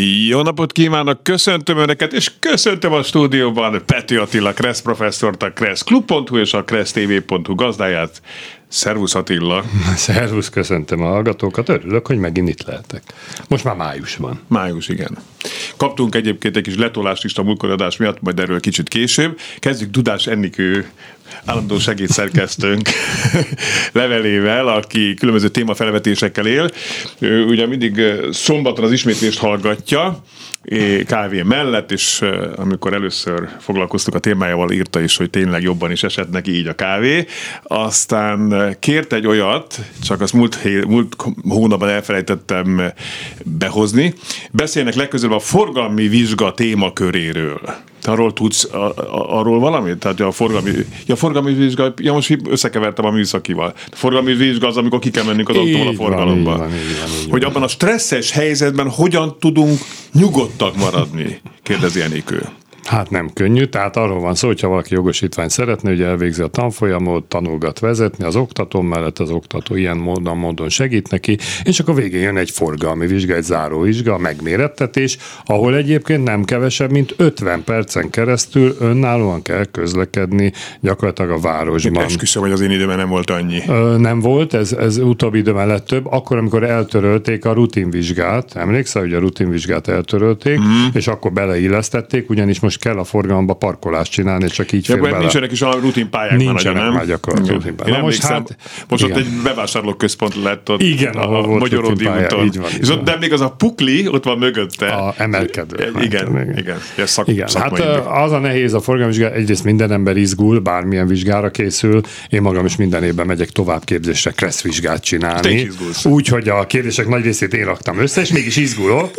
Jó napot kívánok, köszöntöm Önöket, és köszöntöm a stúdióban Peti Attila, Kressz professzort, a kresszklub.hu és a kressztv.hu gazdáját. Szervusz Attila! Szervusz, köszöntöm a hallgatókat, örülök, hogy megint itt lehetek. Most már május van. Május, igen. Kaptunk egyébként egy kis letolást is a múlkoradás miatt, majd erről kicsit később. Kezdjük Dudás Ennikő állandó segédszerkesztőnk levelével, aki különböző témafelvetésekkel él. Ő ugye mindig szombaton az ismétlést hallgatja, kávé mellett, és amikor először foglalkoztuk a témájával, írta is, hogy tényleg jobban is esett neki így a kávé. Aztán kért egy olyat, csak azt múlt, hé, múlt hónapban elfelejtettem behozni. Beszélnek legközelebb a forgalmi vizsga témaköréről. Te arról tudsz a, a, arról valamit? Tehát a forgalmi, ja, a forgalmi vizsga, ja most összekevertem a műszakival. A forgalmi vizsga az, amikor ki kell mennünk az autóval a forgalomba. Van, így van, így van, így hogy abban a stresszes helyzetben hogyan tudunk nyugodtak maradni, kérdezi Enikő. Hát nem könnyű, tehát arról van szó, hogyha valaki jogosítvány szeretne, hogy elvégzi a tanfolyamot, tanulgat vezetni, az oktató mellett az oktató ilyen módon, módon segít neki, és akkor végén jön egy forgalmi vizsga, egy záróvizsga, a megmérettetés, ahol egyébként nem kevesebb, mint 50 percen keresztül önállóan kell közlekedni gyakorlatilag a városban. Esküszöm, hogy az én időben nem volt annyi. Ö, nem volt, ez, ez utóbbi időben lett több, akkor, amikor eltörölték a rutinvizsgát, emlékszel, hogy a rutinvizsgát eltörölték, mm. és akkor beleillesztették, ugyanis most kell a forgalomba parkolást csinálni, és csak így fér bele. Nincsenek is a rutinpályák nincsenek már nem? gyakorlatilag rutinpályák. Na most, hát, most ott egy bevásárlóközpont lett ott igen, a, a Magyaródi úton. Így van, és ott, de még az a pukli, ott van mögötte. A emelkedő. Igen, igen. igen. igen. Szak, igen. Hát az a nehéz a forgalomvizsgál, egyrészt minden ember izgul, bármilyen vizsgára készül. Én magam is minden évben megyek továbbképzésre, kresszvizsgát csinálni. Úgy, hogy a kérdések nagy részét én raktam össze, és mégis izgulok.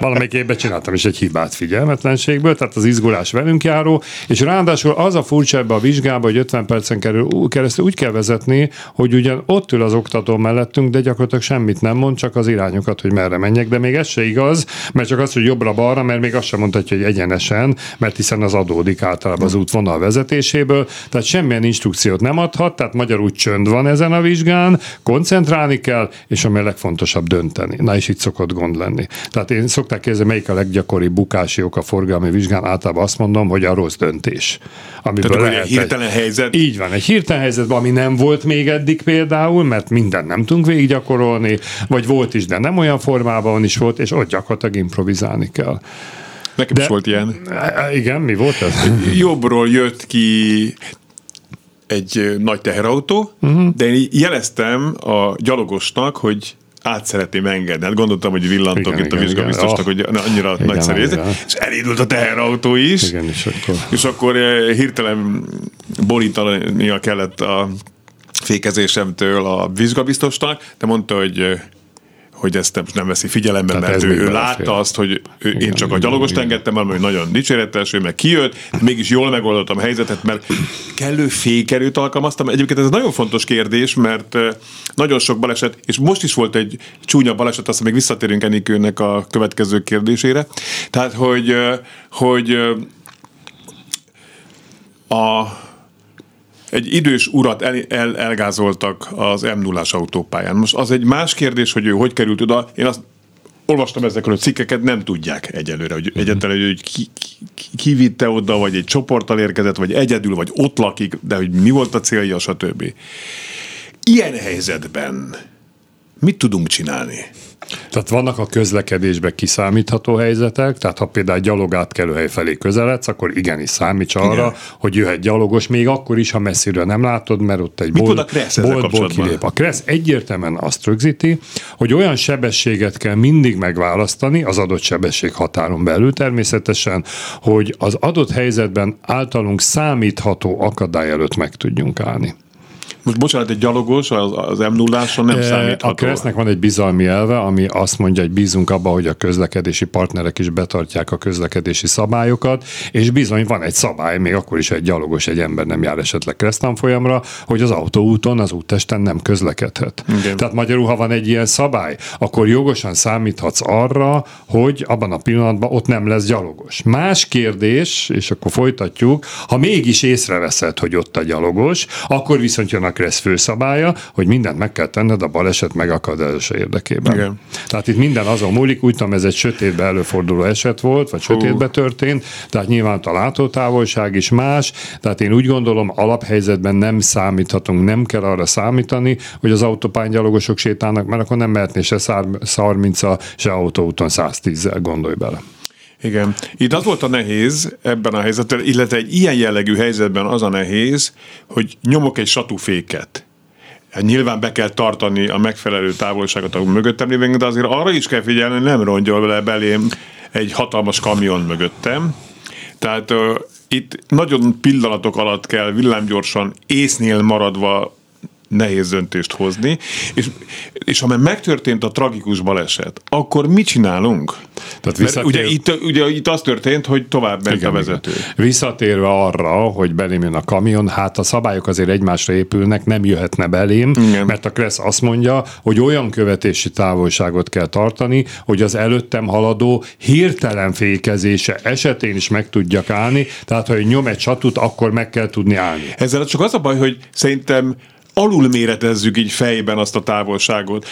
Valamelyik évben csináltam is egy hibát figyelmetlenségből, tehát az izgulás velünk járó, és ráadásul az a furcsa ebbe a vizsgába, hogy 50 percen keresztül úgy kell vezetni, hogy ugyan ott ül az oktató mellettünk, de gyakorlatilag semmit nem mond, csak az irányokat, hogy merre menjek, de még ez se igaz, mert csak az, hogy jobbra-balra, mert még azt sem mondhatja, hogy egyenesen, mert hiszen az adódik általában az útvonal vezetéséből, tehát semmilyen instrukciót nem adhat, tehát magyarul csönd van ezen a vizsgán, koncentrálni kell, és ami a legfontosabb dönteni. Na és itt szokott gond lenni. Tehát én szokták kérdezni, melyik a leggyakoribb bukási ok a forgalmi vizsgán, általában azt mondom, hogy a rossz döntés. Amiből Tehát lehet egy hirtelen helyzet. Így van, egy hirtelen helyzetben, ami nem volt még eddig például, mert mindent nem tudunk végiggyakorolni, vagy volt is, de nem olyan formában is volt, és ott gyakorlatilag improvizálni kell. Nekem de, is volt ilyen. Igen, mi volt ez? Jobbról jött ki egy nagy teherautó, uh-huh. de én jeleztem a gyalogosnak, hogy át szeretném engedni. Hát gondoltam, hogy villantok igen, itt igen, a vizsgabiztosnak, hogy annyira igen, nagyszerű igen. és elindult a teherautó is, igen, és akkor, és akkor eh, hirtelen borítania kellett a fékezésemtől a vizsgabiztosnak, de mondta, hogy eh, hogy ezt nem veszi figyelembe, Tehát mert ő, ő látta fél. azt, hogy ő, igen, én csak igen, a gyalogost igen. engedtem el, hogy nagyon dicséretes, ő meg kijött, mégis jól megoldottam a helyzetet, mert kellő fékerőt alkalmaztam. Egyébként ez egy nagyon fontos kérdés, mert nagyon sok baleset, és most is volt egy csúnya baleset, aztán még visszatérünk Enikőnek a következő kérdésére. Tehát, hogy, hogy a egy idős urat el, el, elgázoltak az m 0 autópályán. Most az egy más kérdés, hogy ő hogy került oda. Én azt olvastam ezekről a cikkeket, nem tudják egyelőre, hogy uh-huh. egyáltalán, hogy ki, ki, ki vitte oda, vagy egy csoporttal érkezett, vagy egyedül, vagy ott lakik, de hogy mi volt a célja, stb. Ilyen helyzetben mit tudunk csinálni? Tehát vannak a közlekedésben kiszámítható helyzetek, tehát ha például gyalog átkelőhely felé közeledsz, akkor igenis számíts arra, Igen. hogy jöhet gyalogos, még akkor is, ha messziről nem látod, mert ott egy bolt, a boltból kilép. A Kressz egyértelműen azt rögzíti, hogy olyan sebességet kell mindig megválasztani, az adott sebesség határon belül természetesen, hogy az adott helyzetben általunk számítható akadály előtt meg tudjunk állni. Most bocsánat, egy gyalogos az, az m 0 nem számítható. A Kresznek van egy bizalmi elve, ami azt mondja, hogy bízunk abba, hogy a közlekedési partnerek is betartják a közlekedési szabályokat, és bizony van egy szabály, még akkor is egy gyalogos, egy ember nem jár esetleg folyamra, hogy az autóúton, az úttesten nem közlekedhet. Igen. Tehát magyarul, ha van egy ilyen szabály, akkor jogosan számíthatsz arra, hogy abban a pillanatban ott nem lesz gyalogos. Más kérdés, és akkor folytatjuk, ha mégis észreveszed, hogy ott a gyalogos, akkor viszont jön a Kressz főszabálya, hogy mindent meg kell tenned a baleset megakadályozása érdekében. Igen. Tehát itt minden azon múlik, úgy tudom, ez egy sötétbe előforduló eset volt, vagy sötétbe történt, tehát nyilván a látótávolság is más, tehát én úgy gondolom, alaphelyzetben nem számíthatunk, nem kell arra számítani, hogy az autópályán sétálnak, mert akkor nem mehetné se 30 se autóúton 110-zel, gondolj bele. Igen. Itt az volt a nehéz ebben a helyzetben, illetve egy ilyen jellegű helyzetben az a nehéz, hogy nyomok egy satúféket. Nyilván be kell tartani a megfelelő távolságot a mögöttem lévő, de azért arra is kell figyelni, hogy nem rongyol le belém egy hatalmas kamion mögöttem. Tehát uh, itt nagyon pillanatok alatt kell villámgyorsan észnél maradva nehéz döntést hozni, és, és ha már megtörtént a tragikus baleset, akkor mit csinálunk? Tehát visszatér... ugye, itt, ugye itt az történt, hogy tovább ment igen, a vezető. Igen. Visszatérve arra, hogy belém jön a kamion, hát a szabályok azért egymásra épülnek, nem jöhetne belém, igen. mert a Kressz azt mondja, hogy olyan követési távolságot kell tartani, hogy az előttem haladó hirtelen fékezése esetén is meg tudjak állni, tehát ha nyom egy csatut, akkor meg kell tudni állni. Ezzel csak az a baj, hogy szerintem alulméretezzük így fejben azt a távolságot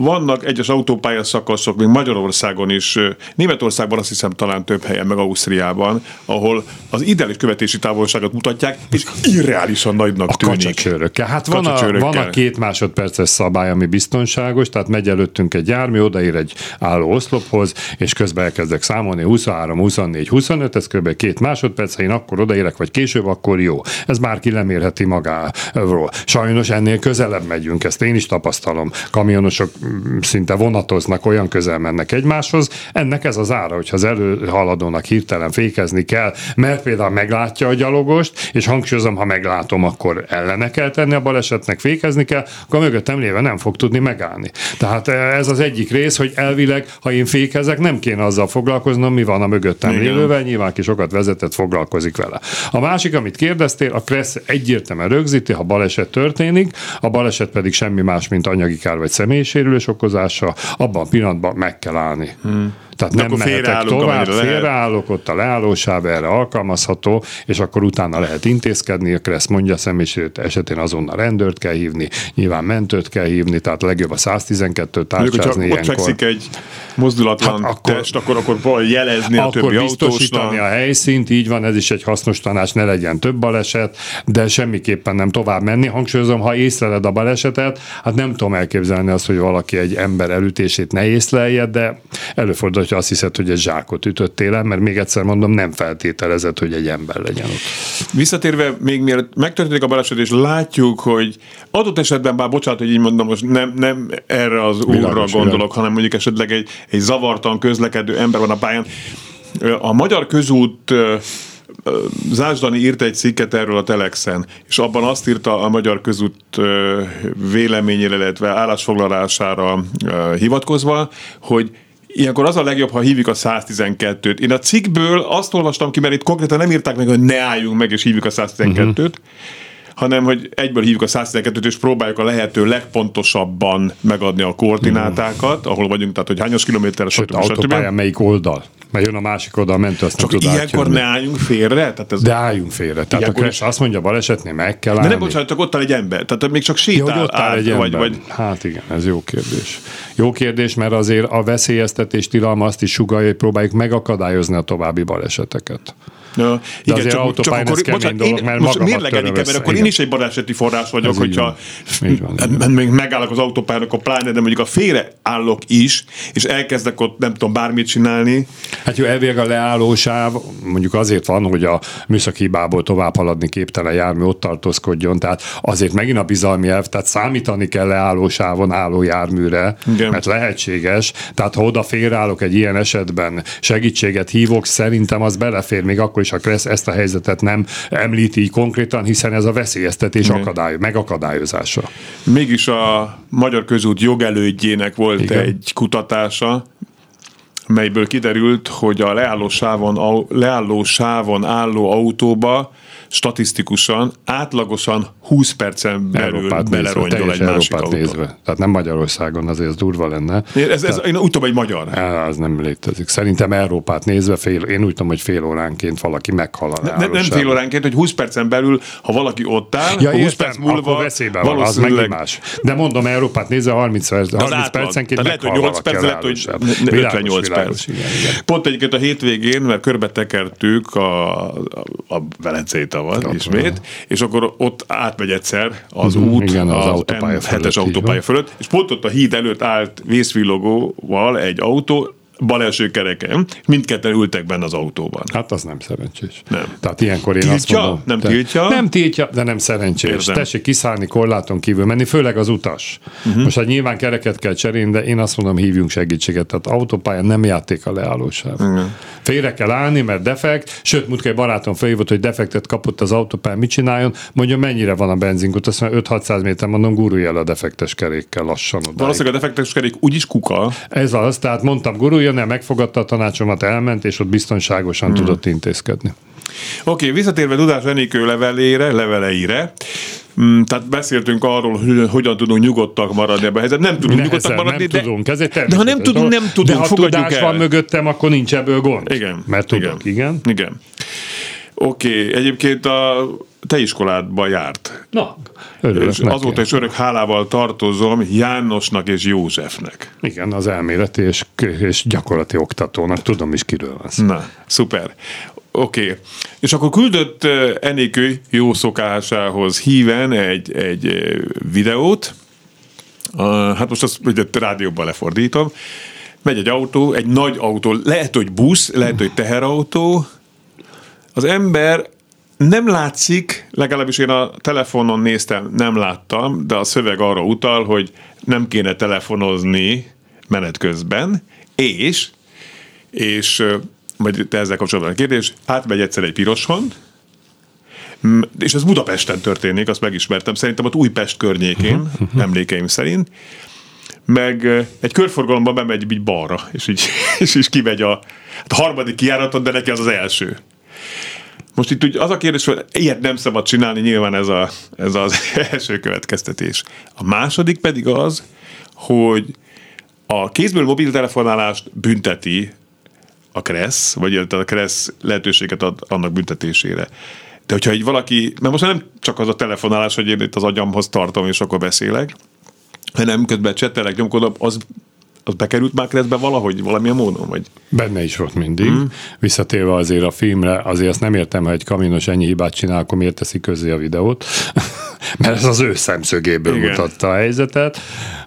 vannak egyes autópályaszakaszok, még Magyarországon is, Németországban azt hiszem talán több helyen, meg Ausztriában, ahol az ideális követési távolságot mutatják, és irreálisan nagynak a tűnik. Kacsacsőrökkel. Hát van a, van a két másodperces szabály, ami biztonságos, tehát megy előttünk egy jármű, odaír egy álló oszlophoz, és közben elkezdek számolni 23, 24, 25, ez kb. két másodperc, ha én akkor odaérek, vagy később, akkor jó. Ez bárki lemérheti magáról. Sajnos ennél közelebb megyünk, ezt én is tapasztalom. Kamionosok szinte vonatoznak, olyan közel mennek egymáshoz. Ennek ez az ára, hogyha az előhaladónak hirtelen fékezni kell, mert például meglátja a gyalogost, és hangsúlyozom, ha meglátom, akkor ellene kell tenni a balesetnek, fékezni kell, akkor mögöttem léve nem fog tudni megállni. Tehát ez az egyik rész, hogy elvileg, ha én fékezek, nem kéne azzal foglalkoznom, mi van a mögöttem Igen. lévővel, nyilván ki sokat vezetett, foglalkozik vele. A másik, amit kérdeztél, a Kressz egyértelműen rögzíti, ha baleset történik, a baleset pedig semmi más, mint anyagi kár vagy személyisérülés, sérülés okozása, abban a pillanatban meg kell állni. Hmm. Tehát nem mehetek tovább, félreállok, ott a leállósáv erre alkalmazható, és akkor utána lehet intézkedni, a Kressz mondja személyiség esetén azonnal rendőrt kell hívni, nyilván mentőt kell hívni, tehát legjobb a 112-t tárcsázni ilyenkor. Ott fekszik egy mozdulatlan hát akkor, test, akkor, akkor jelezni akkor a többi biztosítani autósnak. a helyszínt, így van, ez is egy hasznos tanács, ne legyen több baleset, de semmiképpen nem tovább menni. Hangsúlyozom, ha észleled a balesetet, hát nem tudom elképzelni azt, hogy valaki egy ember elütését ne észlelje, de előfordul, hogyha azt hiszed, hogy egy zsákot ütöttél el, mert még egyszer mondom, nem feltételezett, hogy egy ember legyen ott. Visszatérve, még mielőtt megtörténik a baleset, és látjuk, hogy adott esetben, bár bocsánat, hogy így mondom, most nem, nem erre az úrra világos, gondolok, világos. hanem mondjuk esetleg egy, egy zavartan közlekedő ember van a pályán. A magyar közút Zásdani írt egy cikket erről a Telexen, és abban azt írta a Magyar Közút véleményére, illetve állásfoglalására hivatkozva, hogy ilyenkor az a legjobb, ha hívjuk a 112-t. Én a cikkből azt olvastam ki, mert itt konkrétan nem írták meg, hogy ne álljunk meg és hívjuk a 112-t, uh-huh hanem hogy egyből hívjuk a 112-t, és próbáljuk a lehető legpontosabban megadni a koordinátákat, hmm. ahol vagyunk, tehát hogy hányos kilométer, stb. autópályán melyik oldal? Mert jön a másik oldal, a mentő, azt Csak nem tud ilyenkor átjönni. ne álljunk félre? Tehát ez De álljunk félre. Tehát ilyenkor... a azt mondja, balesetnél meg kell állni. De nem bocsánat, csak ott áll egy ember. Tehát még csak sétál ja, ott áll egy ember. Vagy, vagy... Hát igen, ez jó kérdés. Jó kérdés, mert azért a veszélyeztetés tilalma azt is sugalja, hogy próbáljuk megakadályozni a további baleseteket. Ja, igen, csak, csak, csak akkor, bocsánat, dolog, mert most mérlegedik mert akkor igen. én is egy baleseti forrás vagyok, Ez hogyha van, még megállok az autópályán, akkor pláne, de mondjuk a félre állok is, és elkezdek ott nem tudom bármit csinálni. Hát jó, elvég a leállósáv mondjuk azért van, hogy a műszaki hibából tovább haladni képtelen jármű ott tartózkodjon, tehát azért megint a bizalmi elv, tehát számítani kell leállósávon álló járműre, igen. mert lehetséges, tehát ha oda félreállok egy ilyen esetben, segítséget hívok, szerintem az belefér, még akkor akkor is a Kressz ezt a helyzetet nem említi így konkrétan, hiszen ez a veszélyeztetés akadály, megakadályozása. Mégis a Magyar Közút jogelődjének volt Igen. egy kutatása, melyből kiderült, hogy a leálló sávon, leálló sávon álló autóba statisztikusan átlagosan 20 percen belül Európát belerongyol nézve, egy másik Európát autó. Nézve. Tehát nem Magyarországon, azért ez durva lenne. Ez, ez, én úgy tudom, egy magyar. Az nem létezik. Szerintem Európát nézve, fél, én úgy tudom, hogy fél óránként valaki meghal a ne, Nem fél óránként, hogy 20 percen belül, ha valaki ott áll, ja, 20 perc múlva veszélyben van, az meg más. De mondom, Európát nézve 30, 30 átlag, percenként lehet, hogy 8 perc, lehet, hogy 58 perc. Pont egyébként a hétvégén, mert körbetekertük a, a, a Velencei tavat ismét, és akkor ott átmegy egyszer az uh-huh, út igen, az, az autópálya fölött, autópálya fölött, és pont ott a híd előtt állt vészvillogóval egy autó, bal első kereken, mindketten ültek benne az autóban. Hát az nem szerencsés. Nem. Tehát ilyenkor én tiltja? azt mondom... Nem te, tiltja? Nem tiltja, de nem szerencsés. Érzem. Tessék kiszállni, korláton kívül menni, főleg az utas. Uh-huh. Most hát nyilván kereket kell cserélni, de én azt mondom, hívjunk segítséget. Tehát autópályán nem játék a leállósáv. Uh-huh. Félre kell állni, mert defekt, sőt, múltkor egy barátom felhívott, hogy defektet kapott az autópályán, mit csináljon, mondja, mennyire van a benzinkút, azt mondja, 5-600 méter, mondom, gurulj el a defektes kerékkel lassan. Odáig. Valószínűleg a defektes kerék úgyis kuka. Ez az, tehát mondtam, guruljon el, megfogadta a tanácsomat, elment, és ott biztonságosan hmm. tudott intézkedni. Oké, okay, visszatérve Dudás Enikő levelére, leveleire, Mm, tehát beszéltünk arról, hogy hogyan tudunk nyugodtak maradni ebben a helyzetben. Nem tudunk nyugodtak maradni, nem de, tudunk, ez egy de ha nem tudunk, nem tudunk, de ha tudás el. van mögöttem, akkor nincs ebből gond. Igen. Mert tudok, igen. Igen. igen. Oké, okay. egyébként a te iskoládba járt. Na, örülök és azóta is örök hálával tartozom Jánosnak és Józsefnek. Igen, az elméleti és, és gyakorlati oktatónak, tudom is kiről van Na, szuper. Oké. Okay. És akkor küldött Enikő jó szokásához híven egy, egy videót, hát most azt ugye rádióban lefordítom, megy egy autó, egy nagy autó, lehet, hogy busz, lehet, hogy teherautó, az ember nem látszik, legalábbis én a telefonon néztem, nem láttam, de a szöveg arra utal, hogy nem kéne telefonozni menet közben, és, és majd te ezzel kapcsolatban a kérdés, átmegy egyszer egy piroson, és ez Budapesten történik, azt megismertem, szerintem ott Újpest környékén, uh-huh, uh-huh. emlékeim szerint, meg egy körforgalomban bemegy így balra, és így, és így kimegy a, hát a harmadik kiáraton, de neki az az első. Most itt ugye az a kérdés, hogy ilyet nem szabad csinálni, nyilván ez, a, ez az első következtetés. A második pedig az, hogy a kézből mobiltelefonálást bünteti a Kressz, vagy a Kressz lehetőséget ad annak büntetésére. De hogyha egy valaki, mert most nem csak az a telefonálás, hogy én itt az agyamhoz tartom, és akkor beszélek, hanem közben csetelek, nyomkodom, az az bekerült már keresztbe valahogy, valamilyen módon? Vagy? Benne is volt mindig. Mm. Visszatérve azért a filmre, azért azt nem értem, hogy egy kaminos ennyi hibát csinál, akkor miért teszi közé a videót. Mert ez az ő szemszögéből igen. mutatta a helyzetet.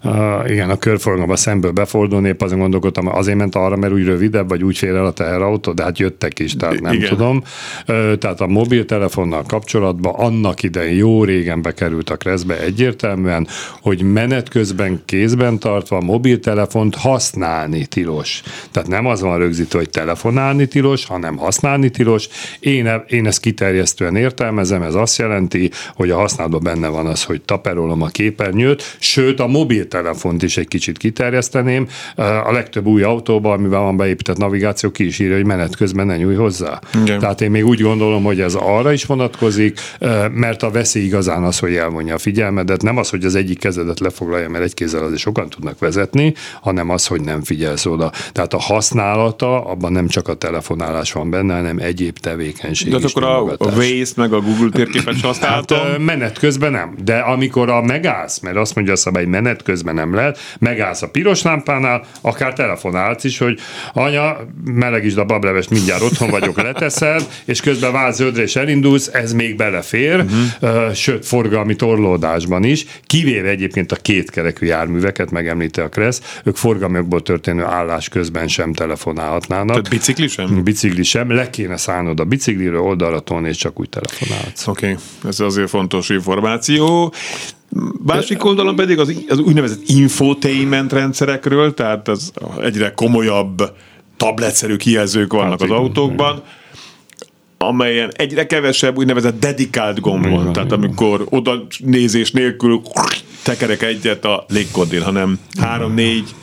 Uh, igen, a körforgalomban szemből befordulni, épp azon gondolkodtam, azért ment arra, mert úgy rövidebb, vagy úgy fér el a teherautó, de hát jöttek is, tehát nem igen. tudom. Uh, tehát a mobiltelefonnal kapcsolatban annak idején jó régen bekerült a kreszbe egyértelműen, hogy menet közben kézben tartva a mobiltelefont használni tilos. Tehát nem az van rögzítve, hogy telefonálni tilos, hanem használni tilos. Én, e- én ezt kiterjesztően értelmezem, ez azt jelenti, hogy a használatban benne van az, hogy taperolom a képernyőt, sőt a mobiltelefont is egy kicsit kiterjeszteném. A legtöbb új autóban, amiben van beépített navigáció, ki is írja, hogy menet közben ne nyúj hozzá. Igen. Tehát én még úgy gondolom, hogy ez arra is vonatkozik, mert a veszély igazán az, hogy elvonja a figyelmedet, nem az, hogy az egyik kezedet lefoglalja, mert egy kézzel azért sokan tudnak vezetni, hanem az, hogy nem figyelsz oda. Tehát a használata, abban nem csak a telefonálás van benne, hanem egyéb tevékenység De akkor a, a Waze meg a Google térképet is használtam? Hát, menet közben nem. De amikor a megállsz, mert azt mondja a szabály, menet közben nem lehet, megállsz a piros lámpánál, akár telefonálsz is, hogy anya, melegítsd a bablevest, mindjárt otthon vagyok, leteszed, és közben válsz zöldre és elindulsz, ez még belefér, uh-huh. sőt, forgalmi torlódásban is, kivéve egyébként a kétkerekű járműveket, megemlíti a Kressz, ők forgalmiakból történő állás közben sem telefonálhatnának. Tehát bicikli sem? Bicikli sem, le kéne szállnod a bicikliről, oldalra tolni, és csak úgy telefonálsz. Oké, okay. ez azért fontos információ. Másik oldalon pedig az, az úgynevezett infotainment rendszerekről, tehát az egyre komolyabb tabletszerű kijelzők vannak hát, az autókban. amelyen egyre kevesebb úgynevezett dedikált gomb van. Tehát amikor oda nézés nélkül tekerek egyet a légkondin, hanem három-négy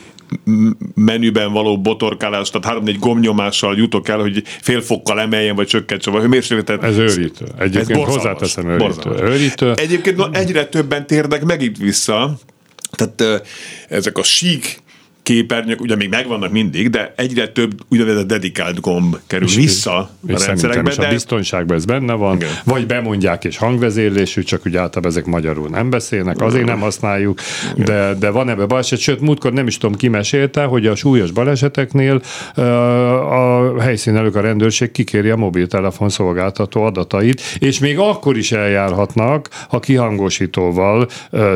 menüben való botorkálás, tehát három-négy gomnyomással jutok el, hogy fél fokkal emeljen, vagy csökkentse a hőmérsékletet. Ez őrítő. Egyébként ez hozzáteszem őrítő. őrítő. Egyébként no, egyre többen térnek meg itt vissza, tehát ezek a sík képernyők ugye még megvannak mindig, de egyre több úgynevezett dedikált gomb kerül és vissza és a rendszerekbe. De... a biztonságban ez benne van, Igen. vagy bemondják és hangvezérlésű, csak ugye általában ezek magyarul nem beszélnek, azért nem használjuk, de, de van ebbe baleset, sőt múltkor nem is tudom kimesélte, hogy a súlyos baleseteknél a helyszínelők a rendőrség kikéri a mobiltelefon szolgáltató adatait, és még akkor is eljárhatnak, ha kihangosítóval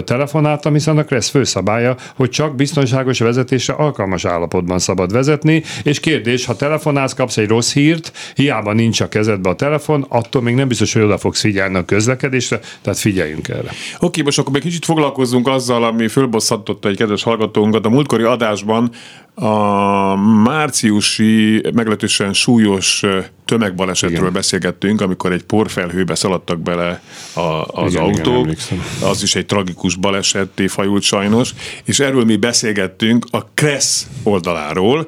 telefonáltam, hiszen a KRESZ főszabálya, hogy csak biztonságos vezetés vezetésre alkalmas állapotban szabad vezetni, és kérdés, ha telefonálsz, kapsz egy rossz hírt, hiába nincs a kezedbe a telefon, attól még nem biztos, hogy oda fogsz figyelni a közlekedésre, tehát figyeljünk erre. Oké, most akkor még kicsit foglalkozzunk azzal, ami fölbosszantotta egy kedves hallgatónkat. A múltkori adásban a márciusi meglehetősen súlyos tömegbalesetről igen. beszélgettünk, amikor egy porfelhőbe szaladtak bele a, az igen, autók. Igen, az is egy tragikus balesetté fajult sajnos, és erről mi beszélgettünk a Kressz oldaláról,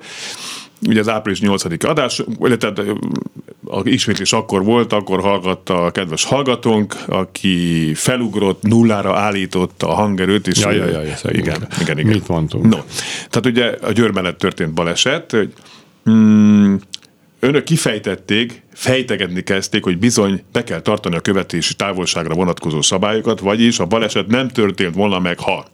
ugye az április 8 adás, illetve a ismétlés akkor volt, akkor hallgatta a kedves hallgatónk, aki felugrott, nullára állította a hangerőt, és ja, ja, ja, ja, igen, igen, igen. Mit mondtunk? No. Tehát ugye a Győr történt baleset, hogy mm, önök kifejtették, fejtegetni kezdték, hogy bizony be kell tartani a követési távolságra vonatkozó szabályokat, vagyis a baleset nem történt volna meg, ha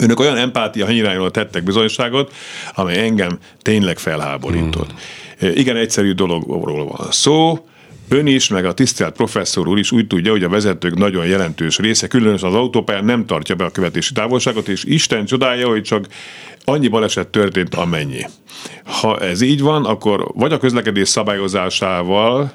Önök olyan empátia hanyirányról tettek bizonyságot, amely engem tényleg felháborított. Mm. Igen, egyszerű dologról van szó, Ön is, meg a tisztelt professzor úr is úgy tudja, hogy a vezetők nagyon jelentős része, különösen az autópályán nem tartja be a követési távolságot, és Isten csodája, hogy csak annyi baleset történt, amennyi. Ha ez így van, akkor vagy a közlekedés szabályozásával,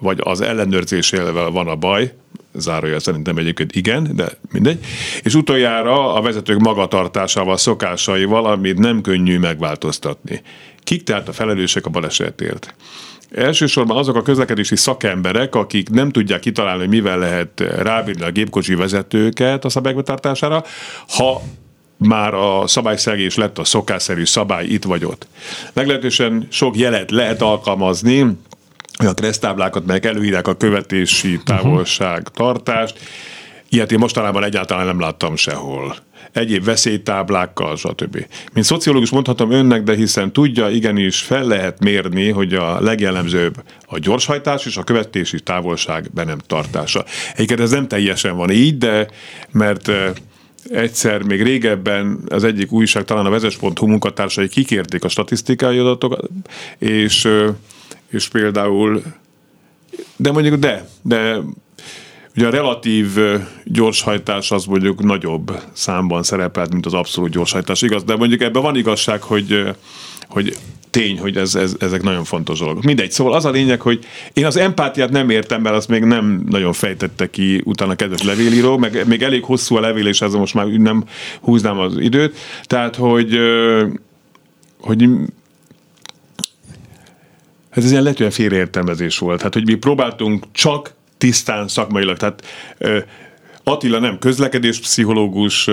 vagy az ellenőrzésével van a baj, zárója szerintem egyébként igen, de mindegy. És utoljára a vezetők magatartásával, szokásaival, amit nem könnyű megváltoztatni. Kik tehát a felelősek a balesetért? Elsősorban azok a közlekedési szakemberek, akik nem tudják kitalálni, hogy mivel lehet rábírni a gépkocsi vezetőket a szabálybetartására, ha már a szabályszegés lett a szokásszerű szabály itt vagy ott. Meglehetősen sok jelet lehet alkalmazni, olyan keresztáblákat, melyek előírják a követési távolság tartást. Ilyet én mostanában egyáltalán nem láttam sehol egyéb veszélytáblákkal, stb. Mint szociológus mondhatom önnek, de hiszen tudja, igenis fel lehet mérni, hogy a legjellemzőbb a gyorshajtás és a követési távolság be nem tartása. Egyébként ez nem teljesen van így, de mert egyszer még régebben az egyik újság, talán a vezes.hu munkatársai kikérték a statisztikai adatokat, és és például, de mondjuk de, de ugye a relatív gyorshajtás az mondjuk nagyobb számban szerepelt, mint az abszolút gyorshajtás, igaz? De mondjuk ebben van igazság, hogy, hogy tény, hogy ez, ez, ezek nagyon fontos dolgok. Mindegy, szóval az a lényeg, hogy én az empátiát nem értem, mert azt még nem nagyon fejtette ki utána a kedves levélíró, meg még elég hosszú a levél, és ezzel most már nem húznám az időt. Tehát, hogy hogy Hát ez ilyen lehetően félreértelmezés volt. Hát, hogy mi próbáltunk csak tisztán szakmailag, tehát Attila nem közlekedéspszichológus,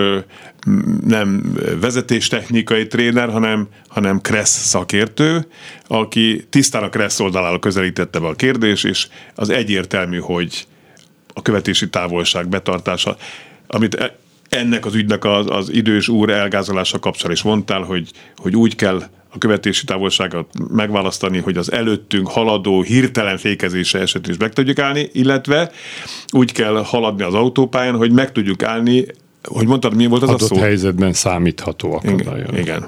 nem vezetéstechnikai tréner, hanem, hanem Kressz szakértő, aki tisztán a Kressz oldalára közelítette be a kérdés, és az egyértelmű, hogy a követési távolság betartása, amit ennek az ügynek az, az idős úr elgázolása kapcsán is mondtál, hogy, hogy úgy kell a követési távolságot megválasztani, hogy az előttünk haladó hirtelen fékezése esetén is meg tudjuk állni, illetve úgy kell haladni az autópályán, hogy meg tudjuk állni, hogy mondtad, mi volt az Adott a szó? helyzetben számítható akadályok. Igen. igen.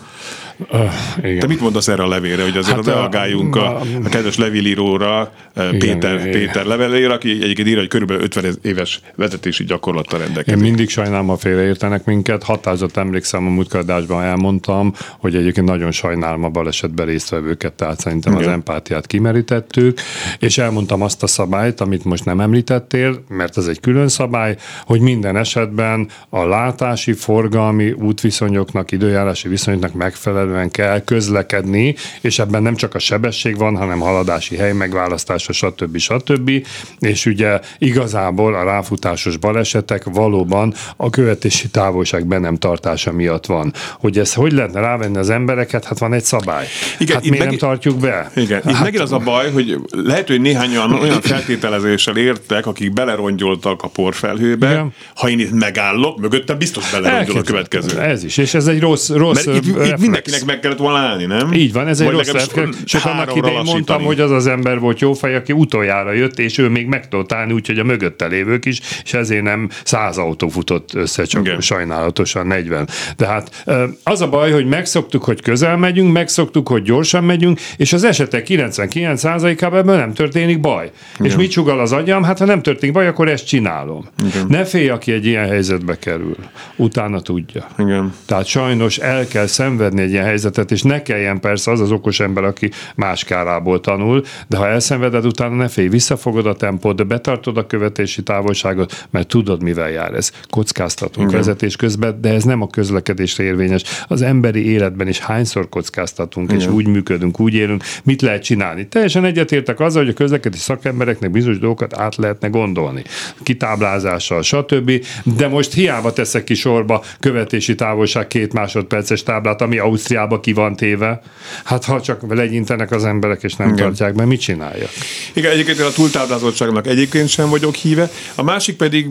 Uh, igen. Te mit mondasz erre a levélre, hogy azért hát reagáljunk a, a, a kedves levélíróra, igen, Péter, igen. Péter levelére, aki egyébként írja, hogy körülbelül 50 éves vezetési gyakorlattal rendelkezik. Én mindig sajnálom, ha félreértenek minket. Határozat emlékszem, a múltkardásban elmondtam, hogy egyébként nagyon sajnálom a balesetben résztvevőket, tehát szerintem igen. az empátiát kimerítettük, és elmondtam azt a szabályt, amit most nem említettél, mert ez egy külön szabály, hogy minden esetben a látási, forgalmi útviszonyoknak, időjárási viszonyoknak megfelelő megfelelően kell közlekedni, és ebben nem csak a sebesség van, hanem haladási hely megválasztása, stb. stb. És ugye igazából a ráfutásos balesetek valóban a követési távolság be nem tartása miatt van. Hogy ez hogy lehetne rávenni az embereket? Hát van egy szabály. Igen, hát miért meg... nem tartjuk be? Igen, hát... itt megint az a baj, hogy lehet, hogy néhányan olyan feltételezéssel értek, akik belerongyoltak a porfelhőbe, Igen. ha én itt megállok, mögöttem biztos belerongyol a következő. Ez is, és ez egy rossz, rossz Mert itt, itt mindenkinek meg kellett volna állni, nem? Így van, ez egy rossz reflex. Csak annak idején mondtam, hogy az az ember volt jó fej, aki utoljára jött, és ő még meg tudott állni, úgyhogy a mögötte lévők is, és ezért nem száz autó futott össze, csak Igen. sajnálatosan 40. De hát az a baj, hogy megszoktuk, hogy közel megyünk, megszoktuk, hogy gyorsan megyünk, és az esetek 99%-ában ebből nem történik baj. Igen. És mit sugal az agyam? Hát ha nem történik baj, akkor ezt csinálom. Igen. Ne félj, aki egy ilyen helyzetbe kerül. Utána tudja. Igen. Tehát sajnos el kell szenvedni egy ilyen helyzetet, és ne kelljen persze az az okos ember, aki más kárából tanul, de ha elszenveded, utána ne félj, visszafogod a tempót, de betartod a követési távolságot, mert tudod, mivel jár ez. Kockáztatunk Igen. vezetés közben, de ez nem a közlekedésre érvényes. Az emberi életben is hányszor kockáztatunk, Igen. és úgy működünk, úgy élünk, mit lehet csinálni. Teljesen egyetértek azzal, hogy a közlekedési szakembereknek bizonyos dolgokat át lehetne gondolni. Kitáblázással, stb. De most hiába teszek ki sorba követési távolság két másodperces táblát, ami Ausztriába ki van téve. Hát ha csak legyintenek az emberek, és nem Igen. tartják be, mit csináljak? Igen, egyébként a túltáblázottságnak egyébként sem vagyok híve. A másik pedig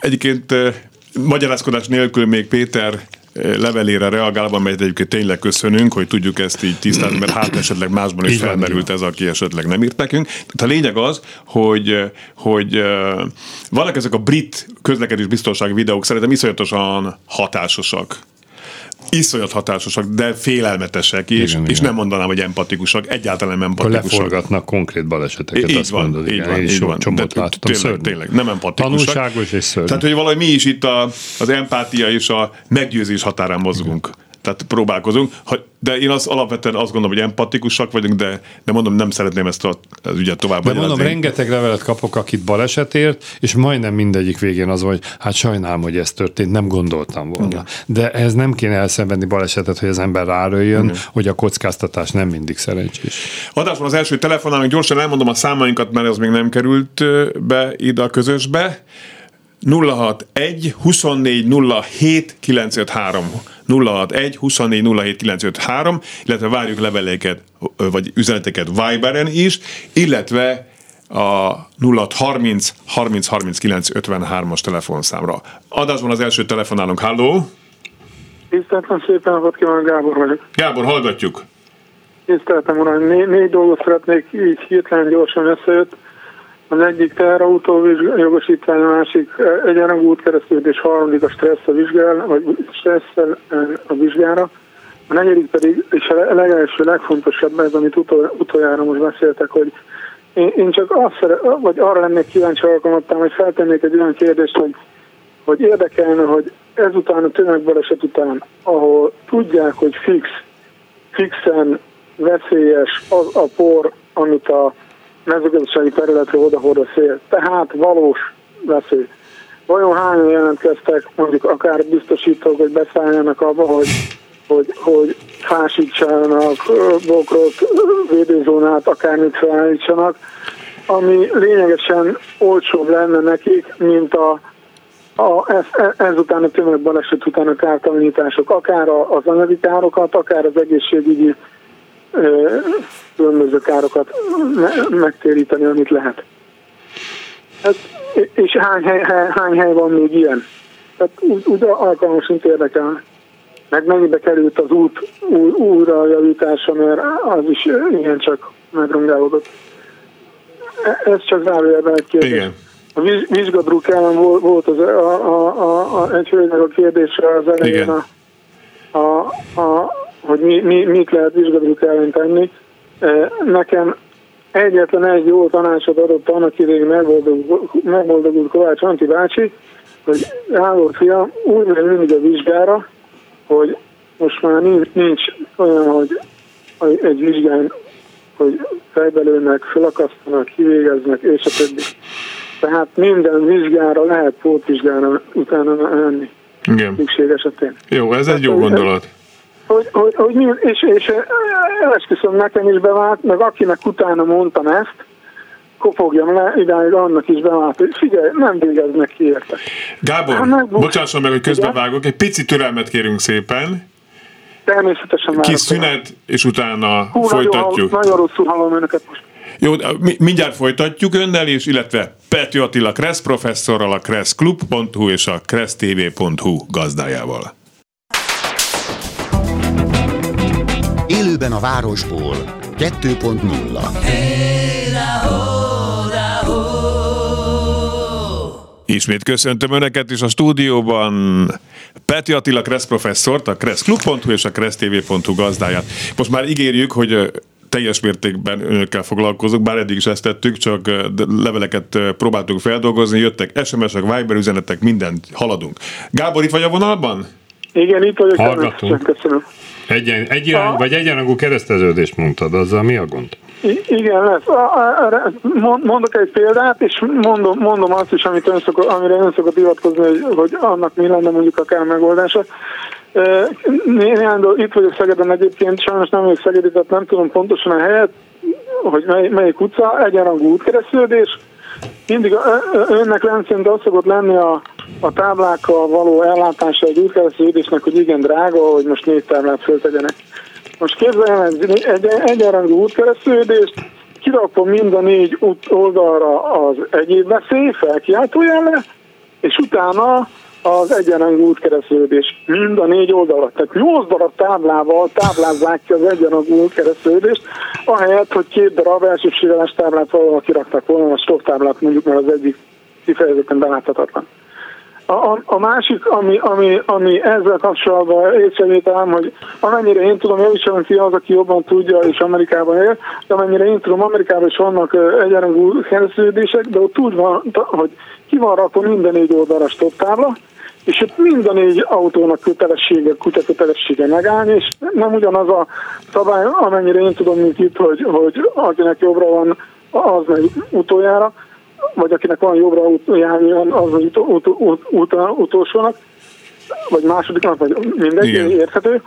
egyébként magyarázkodás nélkül még Péter levelére reagálva, melyet egyébként tényleg köszönünk, hogy tudjuk ezt így tisztázni, mert hát esetleg másban is felmerült ez, aki esetleg nem írt nekünk. Tehát a lényeg az, hogy, hogy vannak ezek a brit közlekedés biztonsági videók, szerintem iszonyatosan hatásosak iszonyat hatásosak, de félelmetesek, és, igen, és igen. nem mondanám, hogy empatikusak, egyáltalán nem empatikusak. Leforgatnak konkrét baleseteket, így azt van, mondod. Így igen, van, így van. Csomót láttam, tényleg, tényleg, nem empatikusak. Tanulságos és szörnyű. Tehát, hogy valahogy mi is itt a, az empátia és a meggyőzés határán mozgunk. Igen tehát próbálkozunk. De én az alapvetően azt gondolom, hogy empatikusak vagyunk, de, de mondom, nem szeretném ezt a, az ügyet tovább De mondom, rengeteg levelet kapok, akit balesetért, és majdnem mindegyik végén az, hogy hát sajnálom, hogy ez történt, nem gondoltam volna. Igen. De ez nem kéne elszenvedni balesetet, hogy az ember ráröljön, Igen. hogy a kockáztatás nem mindig szerencsés. Adásban az első telefonálunk, gyorsan elmondom a számainkat, mert az még nem került be ide a közösbe. 061 24 07 953 061 24 07 953, illetve várjuk leveléket, vagy üzeneteket Viberen is, illetve a 0630 30 39 53-as telefonszámra. Adásban az első telefonálunk. Halló! Tiszteltem szépen, napot kívánok, Gábor vagyok. Gábor, hallgatjuk. Tiszteltem, uram, né- négy dolgot szeretnék így hirtelen gyorsan összejött. Az egyik teherautó jogosítvány, a másik eh, egyenrangú útkeresztülés, harmadik a stressz a vizsgál, vagy stresszel eh, a vizsgára. A negyedik pedig, és a legelső, legfontosabb ez, amit utol, utoljára most beszéltek, hogy én, én csak azt szere, vagy arra lennék kíváncsi alkalmattam, hogy feltennék egy olyan kérdést, hogy, hogy érdekelne, hogy ezután a tömegbaleset után, ahol tudják, hogy fix, fixen veszélyes az a por, amit a mezőgazdasági területre odahord a szél. Tehát valós veszély. Vajon hányan jelentkeztek, mondjuk akár biztosítók, hogy beszálljanak abba, hogy, hogy, hogy fásítsanak, bokrot, védőzónát, akármit felállítsanak, ami lényegesen olcsóbb lenne nekik, mint a, a, ez, ezután a tömegbaleset után a kártalanítások, akár az anyagi károkat, akár az egészségügyi különböző károkat megtéríteni, amit lehet. Ez, és hány hely, hány hely van még ilyen? Tehát úgy, úgy alkalmasint érdekel. Meg mennyibe került az út új, újra javítása, mert az is ilyen csak megrongálódott. E, ez csak zárójelben egy kérdés. Igen. A vizsgadruk ellen volt az, a, a, a, a, egy hölgynek a kérdése az elején, a, a, a, hogy mi, mi, mit lehet vizsgadruk ellen tenni. Nekem egyetlen egy jó tanácsot adott annak idején megboldogult, megboldogult Kovács Anti bácsi, hogy Gábor fia, úgy megy mindig a vizsgára, hogy most már nincs, nincs olyan, hogy egy vizsgán, hogy fejbelőnek, felakasztanak, kivégeznek, és a többi. Tehát minden vizsgára lehet pótvizsgára utána menni. Igen. Szükség esetén. Jó, ez egy jó gondolat. Hogy, hogy, hogy mi, és, és esküszöm nekem is bevált, meg akinek utána mondtam ezt, kopogjam le, idáig annak is bevált, hogy figyelj, nem végeznek ki érte. Gábor, hát bocsásson meg, hogy közbevágok, egy pici türelmet kérünk szépen. Természetesen Kis szünet, és utána Hú, folytatjuk. Nagyon, nagyon rosszul hallom önöket most. Jó, mindjárt folytatjuk önnel, és illetve Peti Attila Kressz professzorral, a kresszklub.hu és a kressztv.hu gazdájával. Élőben a városból 2.0 Ismét köszöntöm Önöket is a stúdióban Peti Attila Kressz professzort, a kresszklub.hu és a kressztv.hu gazdáját. Most már ígérjük, hogy teljes mértékben önökkel foglalkozunk, bár eddig is ezt tettük, csak leveleket próbáltunk feldolgozni, jöttek SMS-ek, Viber üzenetek, mindent haladunk. Gábor, itt vagy a vonalban? Igen, itt vagyok. Hallgatunk. Köszönöm. Egyen, egyen, vagy egyenrangú kereszteződést mondtad, azzal mi a gond? I- igen, lesz. Mondok egy példát, és mondom, mondom azt is, amit ön szokott, amire ön szokott hivatkozni, hogy, hogy annak mi lenne mondjuk akár megoldása. Néhány itt vagyok Szegeden egyébként, sajnos nem vagyok Szegedi, tehát nem tudom pontosan a helyet, hogy mely, melyik utca, egyenrangú útkeresztődés. Mindig önnek rendszerint az szokott lenni a, a táblákkal való ellátása egy útkeresztődésnek, hogy igen drága, hogy most négy táblát föltegyenek. Most képzeljem egy, egy egyenrangú útkeresztődést, kirakom mind a négy út oldalra az egyéb veszély, felkiáltójele, és utána az egyenrangú útkeresztődés mind a négy oldalat. Tehát nyolc darab táblával táblázzák ki az egyenrangú útkeresztődést, ahelyett, hogy két darab elsőségeles táblát valahol kiraktak volna, a stop táblát mondjuk, mert az egyik kifejezetten beláthatatlan. A, a, a másik, ami, ami, ami ezzel kapcsolatban észrevételem, hogy amennyire én tudom, javítsanak ki az, aki jobban tudja, és Amerikában él, de amennyire én tudom, Amerikában is vannak egyenrangú keresztődések, de ott úgy van, hogy ki van rakva minden négy oldalra stop tábla, és itt mind a négy autónak kötelessége, kutya kötelessége megállni, és nem ugyanaz a szabály, amennyire én tudom, mint itt, hogy, hogy akinek jobbra van, az megy utoljára, vagy akinek van jobbra járni, az megy ut- ut- ut- ut- utolsónak, vagy másodiknak, vagy mindegy, Igen. érthető,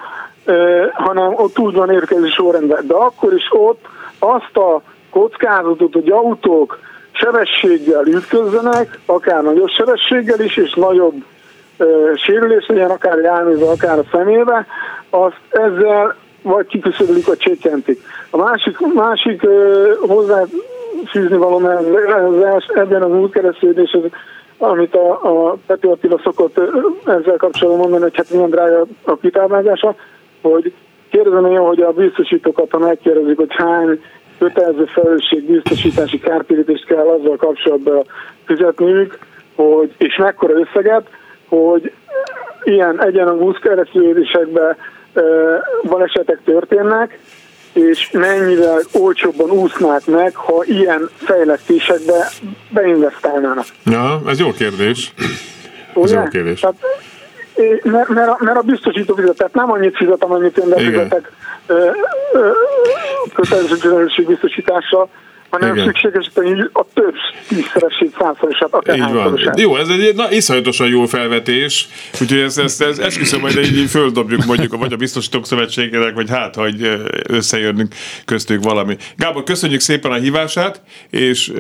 uh, hanem ott úgy van érkező sorrendben. De akkor is ott azt a kockázatot, hogy autók sebességgel ütközzenek, akár nagyobb sebességgel is, és nagyobb sérülés legyen, akár járműve, akár a szemébe, azt ezzel vagy kiküszöbölik, vagy csökkentik. A másik, másik hozzáfűzni való ebben az útkeresztődés, amit a, a Peti Attila szokott ezzel kapcsolatban mondani, hogy hát milyen drága a kitáblázása, hogy kérdezem én, hogy a biztosítókat, ha megkérdezik, hogy hány kötelező felelősség biztosítási kártérítést kell azzal kapcsolatban fizetniük, hogy, és mekkora összeget, hogy ilyen egyenrangú keresztülésekben balesetek történnek, és mennyivel olcsóbban úsznák meg, ha ilyen fejlesztésekbe beinvestálnának. Ja, ez jó kérdés. Ez jó kérdés. Tehát, mert, mert, a, mert a biztosító fizet, tehát nem annyit fizet, amennyit én befizetek biztosítással, hanem Igen. szükséges a több tízszeresét, százszeresét, akár Így van. Jó, ez egy na, iszonyatosan jó felvetés, úgyhogy ezt, ezt, ezt esküszöm majd egy földobjuk mondjuk, vagy a biztosítók szövetségének, vagy hát, hogy összejönünk köztük valami. Gábor, köszönjük szépen a hívását, és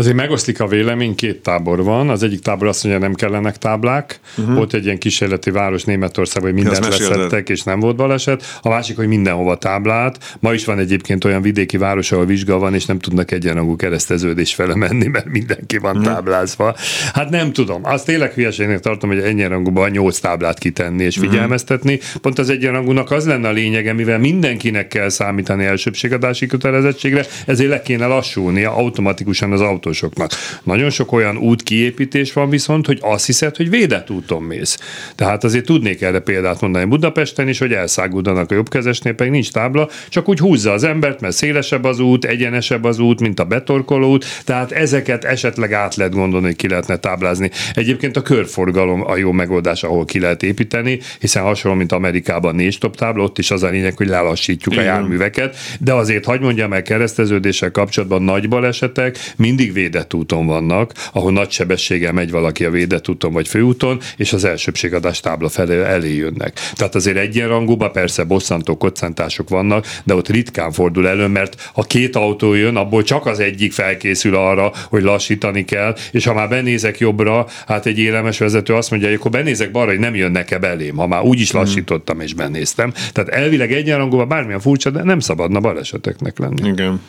Azért megoszlik a vélemény, két tábor van. Az egyik tábor azt mondja, nem kellenek táblák. Uh-huh. Volt egy ilyen kísérleti város Németországban, hogy mindent leszettek, és nem volt baleset. A másik, hogy mindenhova táblát. Ma is van egyébként olyan vidéki város, ahol vizsga van, és nem tudnak egyenrangú kereszteződés fele menni, mert mindenki van uh-huh. táblázva. Hát nem tudom. Azt tényleg hülyeségnek tartom, hogy egyenrangúban nyolc táblát kitenni és figyelmeztetni. Uh-huh. Pont az egyenrangúnak az lenne a lényege, mivel mindenkinek kell számítani elsőbségadási kötelezettségre, ezért le kéne lassulnia automatikusan az autó autósoknak. Nagyon sok olyan út kiépítés van viszont, hogy azt hiszed, hogy védett úton mész. Tehát azért tudnék erre példát mondani Budapesten is, hogy elszáguldanak a jobbkezesnél, pedig nincs tábla, csak úgy húzza az embert, mert szélesebb az út, egyenesebb az út, mint a betorkoló út, tehát ezeket esetleg át lehet gondolni, hogy ki lehetne táblázni. Egyébként a körforgalom a jó megoldás, ahol ki lehet építeni, hiszen hasonló, mint Amerikában négy stop tábla, ott is az a lényeg, hogy lelassítjuk Igen. a járműveket, de azért hagyd mondjam el kereszteződéssel kapcsolatban nagy balesetek mindig mindig védett úton vannak, ahol nagy sebességgel megy valaki a védett úton vagy főúton, és az elsőbségadás tábla felé elé jönnek. Tehát azért egyenrangúban persze bosszantó koccantások vannak, de ott ritkán fordul elő, mert ha két autó jön, abból csak az egyik felkészül arra, hogy lassítani kell, és ha már benézek jobbra, hát egy élemes vezető azt mondja, hogy akkor benézek balra, hogy nem jönnek-e belém, ha már úgy is lassítottam és benéztem. Tehát elvileg egyenrangúban bármilyen furcsa, de nem szabadna baleseteknek lenni. Igen.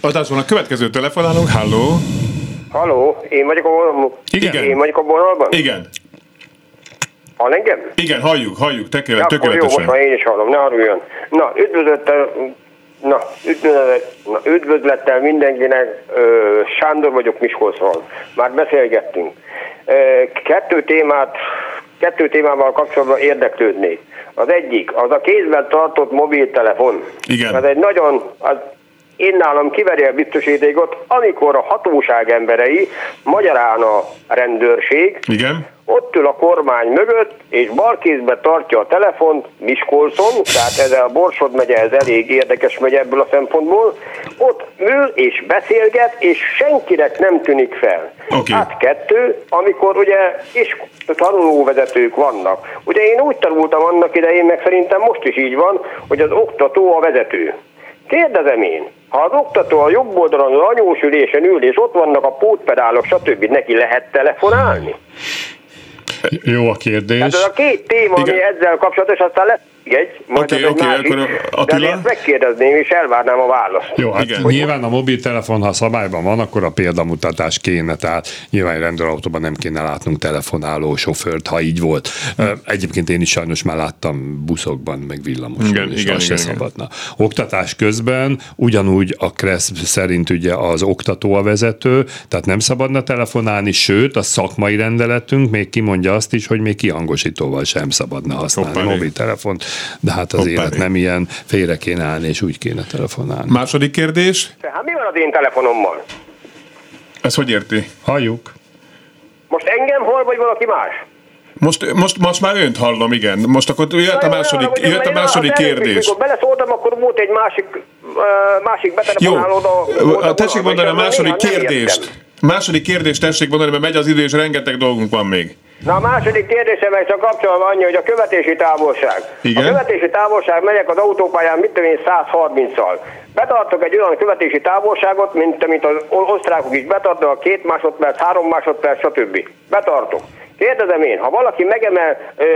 Adásban a következő telefonálunk, halló. Halló, én vagyok a vonalban. Igen. Én vagyok a vonalban? Igen. Hall engem? Igen, halljuk, halljuk, tökéle, Ja, akkor jó, most tökéletesen. már én is hallom, ne haruljon. Na, üdvözlettel, na, üdvözlet, na, üdvözlettel mindenkinek, ö, Sándor vagyok Miskolcról. Már beszélgettünk. Kettő témát, kettő témával kapcsolatban érdeklődnék. Az egyik, az a kézben tartott mobiltelefon. Igen. Ez egy nagyon, az én nálam kiveri a biztosítékot, amikor a hatóság emberei, magyarán a rendőrség, Igen. ott ül a kormány mögött, és balkézbe tartja a telefont Miskolcon, tehát ez a Borsod megye, ez elég érdekes megy ebből a szempontból, ott ül és beszélget, és senkinek nem tűnik fel. Oké. Hát kettő, amikor ugye is tanulóvezetők vannak. Ugye én úgy tanultam annak idején, meg szerintem most is így van, hogy az oktató a vezető. Kérdezem én, ha az oktató a jobb oldalon az anyós ülésen ül, és ott vannak a pótpedálok, stb., neki lehet telefonálni? Jó a kérdés. Hát ez a két téma, ami Igen. ezzel kapcsolatos, aztán lesz egy, majd Oké, ez egy oké, másik, akkor de Attila? ezt megkérdezném, és elvárnám a választ. Jó, hát Igen. nyilván a mobiltelefon, ha szabályban van, akkor a példamutatás kéne, tehát nyilván rendőrautóban nem kéne látnunk telefonáló sofőrt, ha így volt. Egyébként én is sajnos már láttam buszokban, meg villamoson, Igen, és igen, az se igen, igen. szabadna. Oktatás közben ugyanúgy a KRESZ szerint ugye az oktató a vezető, tehát nem szabadna telefonálni, sőt a szakmai rendeletünk még kimondja azt is, hogy még kihangosítóval sem szabadna használni Hoppá, mobiltelefont, de hát az Hoppá, élet nem ilyen, félre kéne állni, és úgy kéne telefonálni. Második kérdés. Hát mi van az én telefonommal? Ez hogy érti? Halljuk. Most engem hol, vagy valaki más? Most, most, most már önt hallom, igen. Most akkor jött a második, Vagy- jött a második kérdés. Mikor beleszóltam, akkor volt egy másik, másik Jó, betelefonáló. tessék mondani a második kérdést. Második kérdést tessék mondani, mert megy az idő, és rengeteg dolgunk van még. Na a második kérdésem csak kapcsolatban annyi, hogy a követési távolság. Igen. A követési távolság megyek az autópályán, mit tudom én, 130-szal. Betartok egy olyan követési távolságot, mint amit az osztrákok is betartok, a két másodperc, három másodperc, stb. Betartok. Kérdezem én, ha valaki megemel, ö,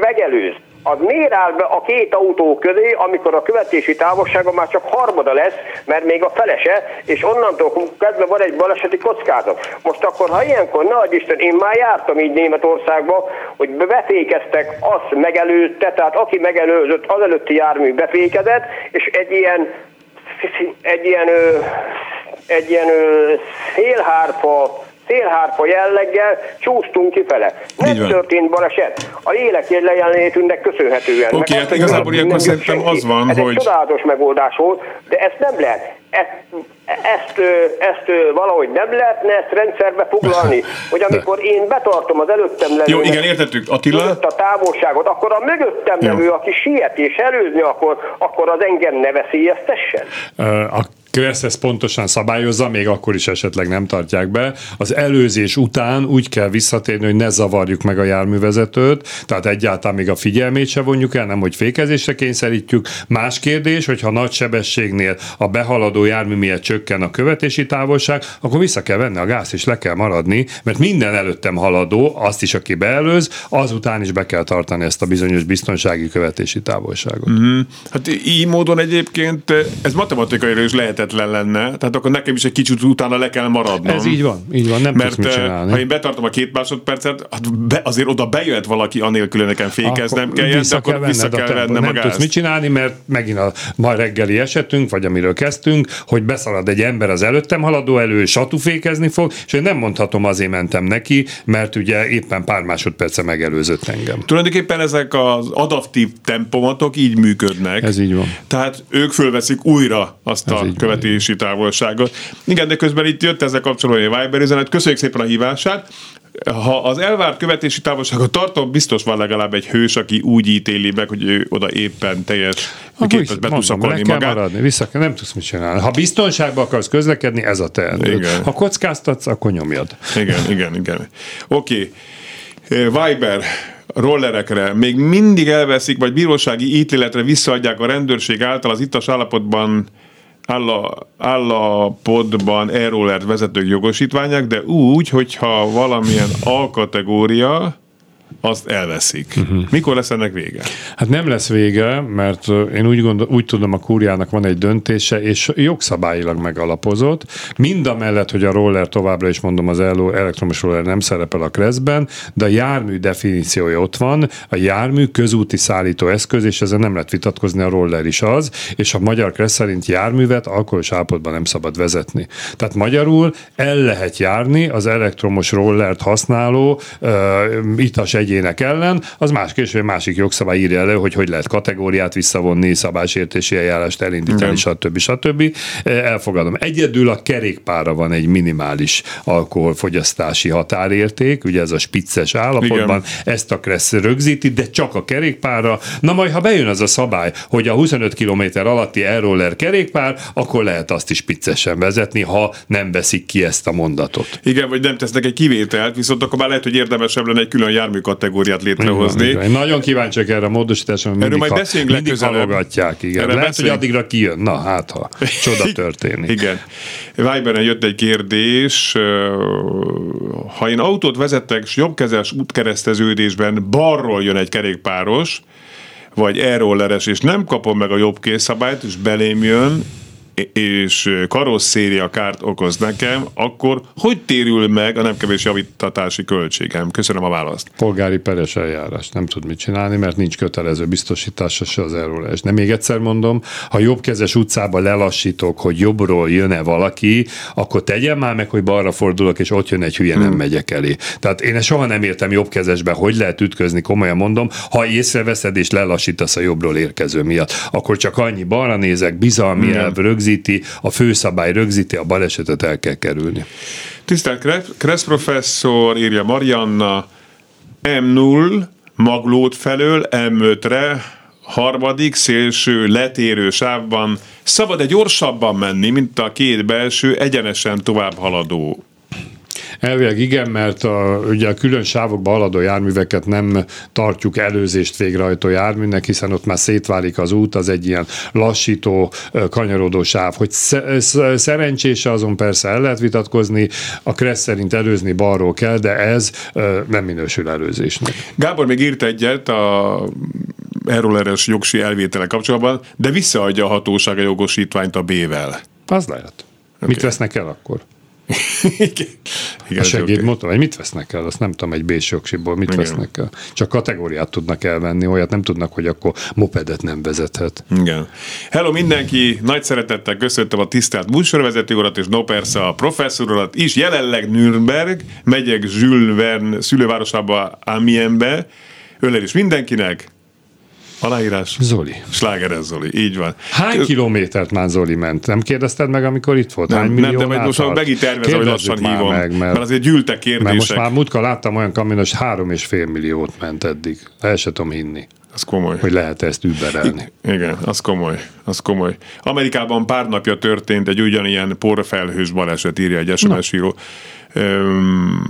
megelőz, az miért áll be a két autó közé, amikor a követési távolsága már csak harmada lesz, mert még a felese, és onnantól kezdve van egy baleseti kockázat. Most akkor, ha ilyenkor, ne Isten, én már jártam így Németországba, hogy befékeztek, azt megelőzte, tehát aki megelőzött, az előtti jármű befékezett, és egy ilyen egy ilyen, egy ilyen ö, szélhárpa jelleggel csúsztunk kifele. Nem történt baleset. A lélek lejelenlétünknek köszönhetően. Oké, Meg hát igazából ilyenkor szerintem az van, Ez hogy- egy csodálatos megoldás volt, de ezt nem lehet. Ezt, ezt, ezt valahogy nem lehetne ezt rendszerbe foglalni, hogy amikor én betartom az előttem levő Jó, igen, értettük. Attila? a távolságot, akkor a mögöttem Jó. levő, aki siet és előzni, akkor, akkor az engem ne veszélyeztessen. A Kressz ezt pontosan szabályozza, még akkor is esetleg nem tartják be. Az előzés után úgy kell visszatérni, hogy ne zavarjuk meg a járművezetőt, tehát egyáltalán még a figyelmét se vonjuk el, nem hogy fékezésre kényszerítjük. Más kérdés, hogyha nagy sebességnél a behaladó jármű miatt csökken a követési távolság, akkor vissza kell venni a gáz, és le kell maradni, mert minden előttem haladó, azt is, aki beelőz, azután is be kell tartani ezt a bizonyos biztonsági követési távolságot. Mm. Hát így módon egyébként ez matematikailag is lehetetlen lenne, tehát akkor nekem is egy kicsit utána le kell maradnom. Ez így van, így van, nem Mert tudsz mit eh, csinálni. ha én betartom a két másodpercet, hát be, azért oda bejöhet valaki anélkül, hogy nekem fékeznem Akkor de vissza akkor kell vissza venned a kell vennem Nem tudsz mit csinálni, mert megint a ma reggeli esetünk, vagy amiről kezdtünk, hogy beszalad egy ember az előttem haladó elő, satufékezni fog, és én nem mondhatom azért mentem neki, mert ugye éppen pár másodperce megelőzött engem. Tulajdonképpen ezek az adaptív tempomatok így működnek. Ez így van. Tehát ők fölveszik újra azt Ez a így van. követési távolságot. Igen, de közben itt jött ezzel kapcsolatban egy Viber üzenet. Köszönjük szépen a hívását. ha az elvárt követési távolságot tartom, biztos van legalább egy hős, aki úgy ítéli meg, hogy ő oda éppen teljes Ha képes be tudsz mondom, le kell magát. maradni, vissza kell, nem tudsz mit csinálni. Ha biztonságban akarsz közlekedni, ez a teendő. Ha kockáztatsz, akkor nyomjad. Igen, igen, igen. Oké. Okay. Viber rollerekre még mindig elveszik, vagy bírósági ítéletre visszaadják a rendőrség által az ittas állapotban álla, állapotban e-rollert vezetők jogosítványák, de úgy, hogyha valamilyen alkategória azt elveszik. Uh-huh. Mikor lesz ennek vége? Hát nem lesz vége, mert ö, én úgy, gondol, úgy tudom, a kúriának van egy döntése, és jogszabályilag megalapozott. Mind a mellett, hogy a roller továbbra is mondom, az elo- elektromos roller nem szerepel a kreszben, de a jármű definíciója ott van, a jármű közúti szállító eszköz, és ezzel nem lehet vitatkozni, a roller is az, és a magyar kressz szerint járművet alkoholos állapotban nem szabad vezetni. Tehát magyarul el lehet járni az elektromos rollert használó uh, itas egyének ellen, az más később másik jogszabály írja elő, hogy hogy lehet kategóriát visszavonni, szabálysértési eljárást elindítani, stb. stb. Elfogadom. Egyedül a kerékpára van egy minimális alkoholfogyasztási határérték, ugye ez a spicces állapotban, Igen. ezt a Kressz rögzíti, de csak a kerékpárra. Na majd, ha bejön az a szabály, hogy a 25 km alatti e-roller kerékpár, akkor lehet azt is spiccesen vezetni, ha nem veszik ki ezt a mondatot. Igen, vagy nem tesznek egy kivételt, viszont akkor már lehet, hogy érdemesebb lenne egy külön jármű kategóriát létrehozni. Igen, igen. Nagyon kíváncsiak erre a módosításra, mert mindig, majd mindig legközelebb. Igen. Erre Lehet, hogy addigra kijön. Na, hát ha csoda történik. Igen. Viberen jött egy kérdés, ha én autót vezetek, és jobbkezes útkereszteződésben balról jön egy kerékpáros, vagy e-rolleres, és nem kapom meg a jobb készszabályt, és belém jön, és karosszéria kárt okoz nekem, akkor hogy térül meg a nem kevés javítatási költségem? Köszönöm a választ. polgári peres eljárás. Nem tud mit csinálni, mert nincs kötelező biztosítása se az elrólás. De még egyszer mondom, ha jobbkezes utcába lelassítok, hogy jobbról jön-e valaki, akkor tegyem már meg, hogy balra fordulok, és ott jön egy hülye, nem megyek elé. Tehát én soha nem értem jobbkezesbe, hogy lehet ütközni, komolyan mondom, ha észreveszed és lelassítasz a jobbról érkező miatt, akkor csak annyi balra nézek, bizalmi Igen. elv rögzíti, a főszabály rögzíti, a balesetet el kell kerülni. Tisztelt Kre- Kressz professzor, írja Marianna, M0 maglót felől M5-re harmadik szélső letérő sávban szabad-e gyorsabban menni, mint a két belső egyenesen tovább haladó? Elvileg igen, mert a, ugye a külön sávokba haladó járműveket nem tartjuk előzést végrehajtó járműnek, hiszen ott már szétválik az út, az egy ilyen lassító, kanyarodó sáv. Hogy sz- szerencsése azon persze el lehet vitatkozni, a Kressz szerint előzni balról kell, de ez nem minősül előzésnek. Gábor még írt egyet a erőleres jogsi elvétele kapcsolatban, de visszaadja a hatóság a jogosítványt a B-vel. Az lehet. Okay. Mit vesznek el akkor? Igen, A segédmotor? Vagy mit vesznek el? Azt nem tudom, egy B-s jogsiból mit Igen. vesznek el. Csak kategóriát tudnak elvenni, olyat nem tudnak, hogy akkor mopedet nem vezethet. Igen. Hello mindenki, nagy szeretettel köszöntöm a tisztelt műsorvezető urat, és no persze a professzor urat is. Jelenleg Nürnberg, megyek Jules Verne szülővárosába, Amienbe. Öller is mindenkinek. Aláírás. Zoli. Slágeres Zoli, így van. Hány kilométert már Zoli ment? Nem kérdezted meg, amikor itt volt? Nem, Hány nem, de majd most már megint tervezem, hogy lassan hívom. Meg, mert, mert azért gyűltek mert most kérdések. már múltkor láttam olyan kamionos, három és fél milliót ment eddig. El se tudom hinni, Az komoly. hogy lehet ezt überelni. Igen, az komoly, az komoly. Amerikában pár napja történt egy ugyanilyen porfelhős baleset, írja egy SMS író. Öm,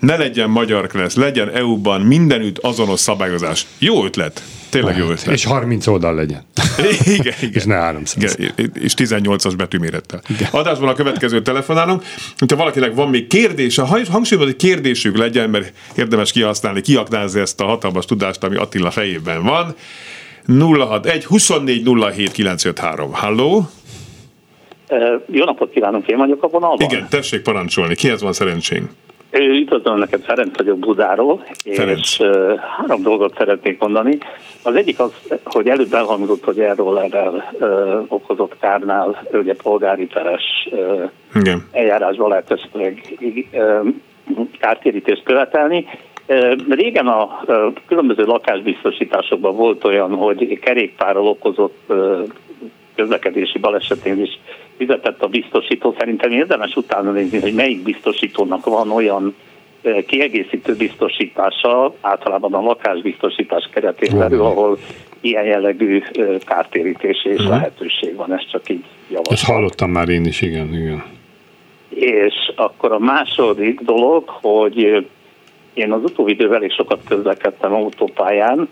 ne legyen magyar lesz, legyen EU-ban mindenütt azonos szabályozás. Jó ötlet. Tényleg jó ötlet. És 30 oldal legyen. igen, igen. És ne 300. Igen, és 18-as betűmérettel. Adásban a következő telefonálunk. Hogyha valakinek van még kérdése, ha- hangsúlyozom, hogy kérdésük legyen, mert érdemes kihasználni, kiaknázni ezt a hatalmas tudást, ami Attila fejében van. 061 24 07 953. Halló? Jó napot kívánok, én vagyok a vonalban. Igen, tessék parancsolni. Kihez van szerencsénk? Üdvözlöm neked, Ferenc vagyok Budáról, Ferenc. és ö, három dolgot szeretnék mondani. Az egyik az, hogy előbb elhangzott, hogy erről ö, okozott kárnál ugye polgári peres ö, Igen. eljárásban lehet esetleg ö, kártérítést követelni. Ö, Régen a ö, különböző lakásbiztosításokban volt olyan, hogy kerékpárral okozott ö, közlekedési balesetén is fizetett a biztosító. Szerintem érdemes utána nézni, hogy melyik biztosítónak van olyan kiegészítő biztosítása, általában a lakásbiztosítás keretén belül, ahol ilyen jellegű kártérítési és uh-huh. lehetőség van, ez csak így javaslom. Ezt hallottam már én is, igen, igen. És akkor a második dolog, hogy én az utóbbi időben elég sokat közlekedtem autópályán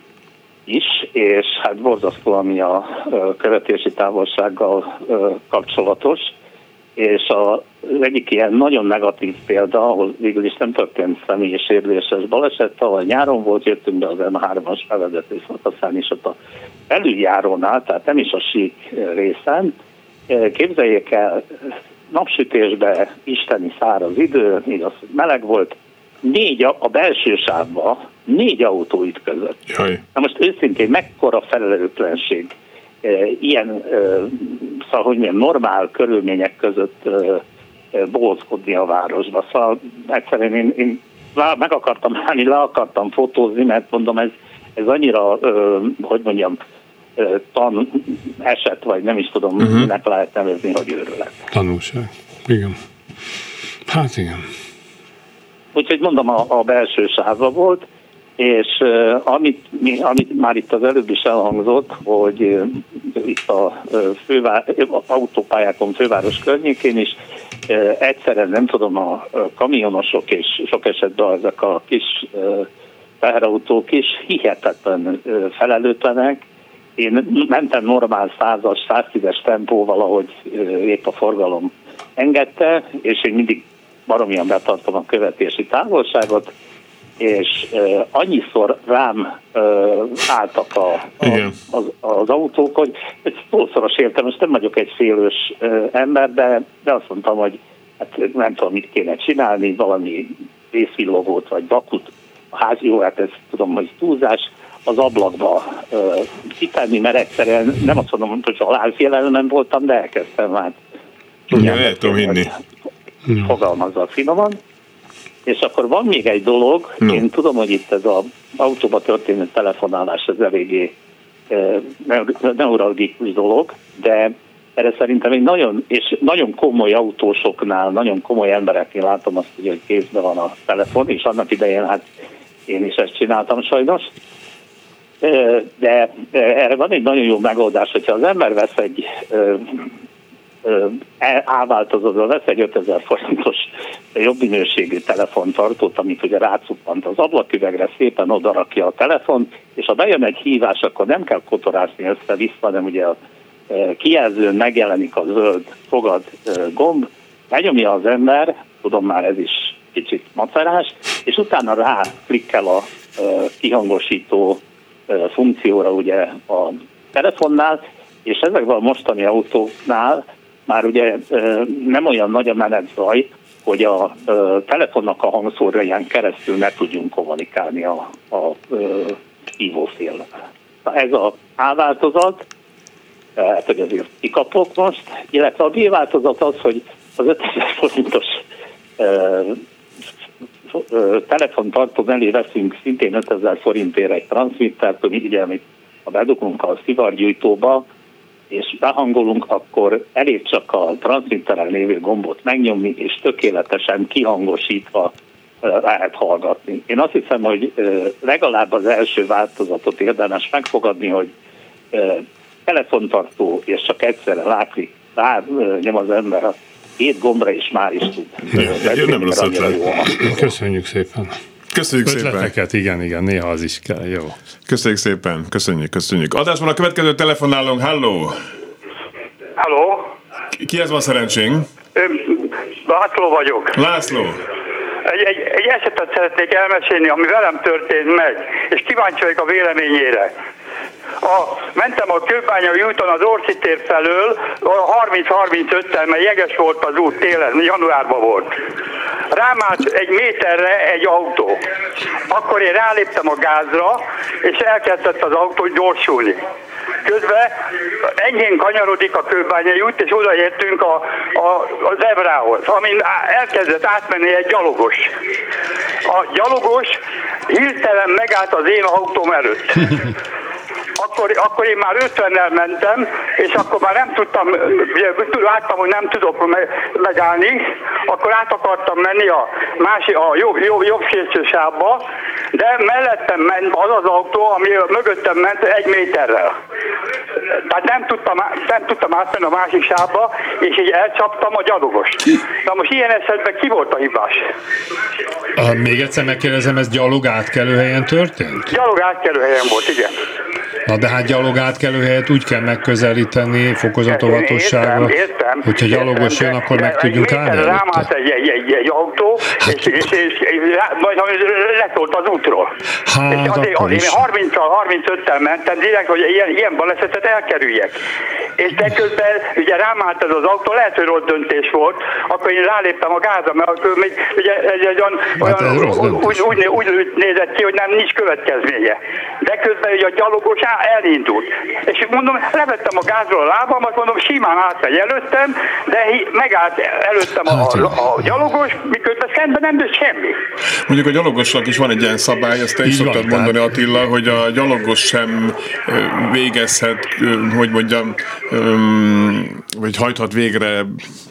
is, és hát borzasztó, ami a követési távolsággal kapcsolatos, és a egyik ilyen nagyon negatív példa, ahol végül is nem történt személyes sérüléses baleset, ahol nyáron volt, jöttünk be az M3-as bevezető szakaszán, és ott a előjárónál, tehát nem is a sík részen, képzeljék el, napsütésbe, isteni száraz idő, igaz, meleg volt, négy a, a belső sávba négy autó ütközött. Jaj. Na most őszintén mekkora felelőtlenség e, ilyen, e, szóval hogy milyen normál körülmények között e, bolckodni a városba. Szóval egyszerűen én, én meg akartam állni, le akartam fotózni, mert mondom, ez, ez annyira, hogy mondjam, tan eset, vagy nem is tudom, uh-huh. minek lehet nevezni, hogy őrület. Tanulság. Igen. Hát igen. Úgyhogy mondom, a, a belső sávba volt, és uh, amit, mi, amit már itt az előbb is elhangzott, hogy uh, itt a uh, fővá- autópályákon, főváros környékén is uh, egyszerre nem tudom, a uh, kamionosok és sok esetben ezek a kis uh, teherautók is hihetetlen uh, felelőtlenek. Én mentem normál 100-as, 110-es tempóval, ahogy uh, épp a forgalom engedte, és én mindig baromian betartom a követési távolságot, és uh, annyiszor rám uh, álltak a, a, az, az autók, hogy egy szószoros értem, most nem vagyok egy félős uh, ember, de, de azt mondtam, hogy hát nem tudom, mit kéne csinálni, valami vészvillogót vagy bakut, a házi, jó, hát ez tudom, hogy túlzás, az ablakba uh, kitenni, mert egyszerűen nem azt mondom, hogy halálfélelem voltam, de elkezdtem már. Ja, el tudom hinni. Fogalmazza finoman. És akkor van még egy dolog, no. én tudom, hogy itt ez az autóba történő telefonálás ez eléggé e, neuralgikus dolog, de erre szerintem egy nagyon, és nagyon komoly autósoknál, nagyon komoly embereknél látom azt, hogy kézben van a telefon, és annak idején hát én is ezt csináltam sajnos. E, de e, erre van egy nagyon jó megoldás, hogyha az ember vesz egy elváltozódva vesz egy 5000 forintos jobb minőségű telefontartót, amit ugye rácuppant az ablaküvegre, szépen odarakja a telefon, és ha bejön egy hívás, akkor nem kell kotorászni össze-vissza, hanem ugye a kijelzőn megjelenik a zöld fogad gomb, megnyomja az ember, tudom már ez is kicsit macerás, és utána rá klikkel a kihangosító funkcióra ugye a telefonnál, és ezekben a mostani autóknál már ugye nem olyan nagy a menetzaj, hogy a telefonnak a hangszórján keresztül ne tudjunk kommunikálni a, a hívófél. Ez a A változat, hát hogy azért kikapok most, illetve a B változat az, hogy az 5000 forintos telefontartó mellé veszünk szintén 5000 forintért egy transmittert, ugye, amit ha bedugunk a szivargyújtóba, és behangolunk, akkor elég csak a transmitteren lévő gombot megnyomni, és tökéletesen kihangosítva lehet hallgatni. Én azt hiszem, hogy legalább az első változatot érdemes megfogadni, hogy telefontartó, és csak egyszerre látni, rá nyom az ember a két gombra, és már is tud. Ja, nem rossz Köszönjük szépen. Köszönjük Ötleteket, szépen. igen, igen, néha az is kell, jó. Köszönjük szépen, köszönjük, köszönjük. Adásban a következő telefonálunk, halló! Halló! Ki ez van szerencsénk? László vagyok. László. Egy, egy, egy esetet szeretnék elmesélni, ami velem történt meg, és kíváncsi vagyok a véleményére. A, mentem a Kőbányai úton az Orsi tér felől, 30-35-tel, mert jeges volt az út télen, januárban volt. Rám állt egy méterre egy autó. Akkor én ráléptem a gázra, és elkezdett az autó gyorsulni. Közben enyhén kanyarodik a kőbányai út, és odaértünk a, a, a zebrához, amin elkezdett átmenni egy gyalogos. A gyalogos hirtelen megállt az én autóm előtt. akkor, akkor én már 50-nel mentem, és akkor már nem tudtam, láttam, hogy nem tudok megállni, akkor át akartam menni a másik, a jobb, jobb, jobb sávba, de mellettem ment az az autó, ami mögöttem ment egy méterrel. Tehát nem tudtam, nem tudtam átmenni a másik sávba, és így elcsaptam a gyalogost. Na most ilyen esetben ki volt a hibás? A, még egyszer megkérdezem, ez gyalog átkelő helyen történt? Gyalog átkelő helyen volt, igen. Na de hát gyalog átkelő helyet úgy kell megközelíteni fokozott óvatossággal, hogyha gyalogos jön, akkor meg tudjunk állni Rám állt egy, egy, egy, egy autó, hát, és, és, és, és majd letolt az útról. Hát, és azért, azért én 30-35-tel mentem direkt, hogy ilyen, ilyen balesetet elkerüljek. És de közben ugye rám állt ez az autó, lehet, hogy rossz döntés volt, akkor én ráléptem a gázra, mert akkor még ugye ez egy olyan, hát olyan úgy, úgy, úgy, úgy, nézett ki, hogy nem nincs következménye. De közben ugye a gyalogos elindult. És mondom, levettem a gázról a lábamat, mondom, simán átmegy előttem, de megállt előttem a, hát, a, a gyalogos, miközben szemben nem tört semmi. Mondjuk a gyalogosnak is van egy ilyen szabály, ezt te is szoktad van, mondani Attila, hogy a gyalogos sem végezhet, hogy mondjam, vagy hajthat végre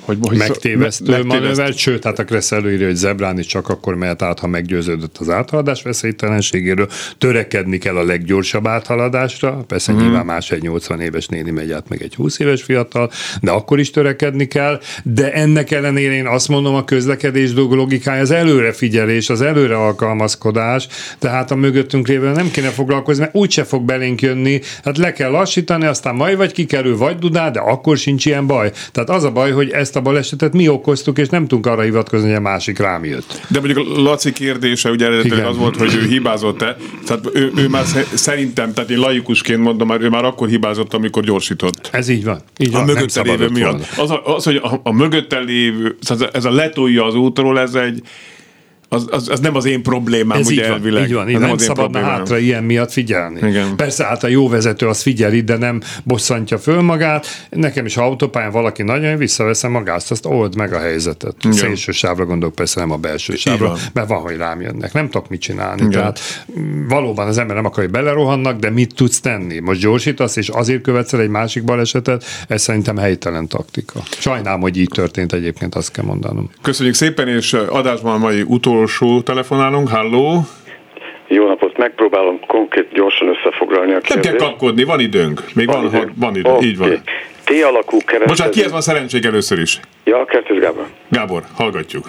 hogy, hogy megtévesztő megtéveszt... manővert, sőt, hát a Kressz előírja, hogy zebrán is csak akkor mehet át, ha meggyőződött az áthaladás veszélytelenségéről. Törekedni kell a leggyorsabb áthaladásra, persze mm. nyilván más egy 80 éves néni megy át, meg egy 20 éves fiatal, de akkor is törekedni kell, de ennek ellenére én azt mondom, a közlekedés logikája az előrefigyelés, az előre alkalmazkodás, tehát a mögöttünk lévő nem kéne foglalkozni, mert úgyse fog belénk jönni, hát le kell lassítani, aztán majd vagy kikerül, vagy dudál, de akkor sincs ilyen baj. Tehát az a baj, hogy ezt ezt a balesetet mi okoztuk, és nem tudunk arra hivatkozni, hogy a másik rám jött. De mondjuk Laci kérdése ugye eredetileg az volt, hogy ő hibázott-e. Tehát ő, ő már szerintem, tehát én laikusként mondom, már ő már akkor hibázott, amikor gyorsított. Ez így van. Így van a mögötte lévő miatt. Az, az, hogy a, a mögötte lévő, ez a letolja az útról, ez egy, az, az, az nem az én problémám, Ez ugye így van, elvileg. Így van, így nem, nem szabadna hátra ilyen miatt figyelni. Igen. Persze hát a jó vezető az figyeli, de nem bosszantja föl magát. Nekem is, ha autópályán valaki nagyon visszaveszem magást, azt old meg a helyzetet. Igen. Szélső sávra gondolok, persze nem a belső sávra, mert van, hogy rám jönnek. Nem tudok mit csinálni. Igen. Tehát mm, valóban az ember nem akar, hogy belerohannak, de mit tudsz tenni? Most gyorsítasz, és azért követsz el egy másik balesetet, ez szerintem helytelen taktika. Sajnálom, hogy így történt egyébként, azt kell mondanom. Köszönjük szépen, és adásban a mai utolsó utolsó telefonálunk. Halló! Jó napot, megpróbálom konkrét gyorsan összefoglalni a kérdést. Nem kell kapkodni, van időnk. Még van, van, van idő, okay. így van. T-alakú keresztező... Bocsánat, kihez van szerencség először is? Ja, Kertész Gábor. Gábor, hallgatjuk.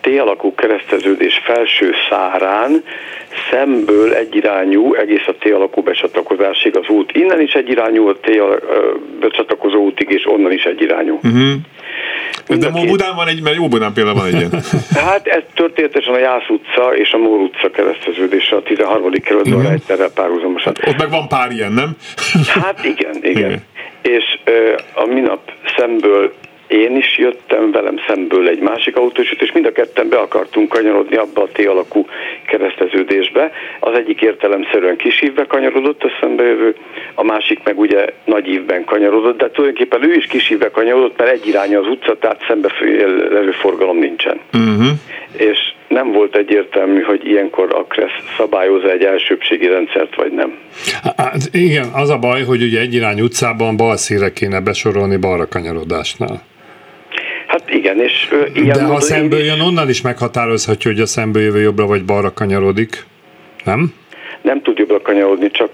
T-alakú kereszteződés felső szárán szemből egyirányú egész a T-alakú becsatlakozásig az út. Innen is egyirányú a T becsatlakozó útig, és onnan is egyirányú. Uh-huh. De két... Budán van egy, mert jó Budán például van egy ilyen. hát ez történetesen a Jász utca és a Mór utca kereszteződése a 13. kerületben uh-huh. egyszerre párhuzamosan. Hát ott meg van pár ilyen, nem? hát igen, igen. igen. És ö, a minap szemből én is jöttem velem szemből egy másik autós, és mind a ketten be akartunk kanyarodni abba a T-alakú kereszteződésbe. Az egyik értelemszerűen kis ívbe kanyarodott a szembejövő, a másik meg ugye nagy ívben kanyarodott, de tulajdonképpen ő is kis ívbe kanyarodott, mert egy irány az utca, tehát szembe levő forgalom nincsen. Uh-huh. És nem volt egyértelmű, hogy ilyenkor a KRESZ szabályozza egy elsőbségi rendszert, vagy nem. Hát igen, az a baj, hogy ugye egy irány utcában bal szíre kéne besorolni balra kanyarodásnál. Hát igen, és ilyen De ha szemből jön, onnan is meghatározhatja, hogy a szemből jövő jobbra vagy balra kanyarodik, nem? Nem tud jobbra kanyarodni, csak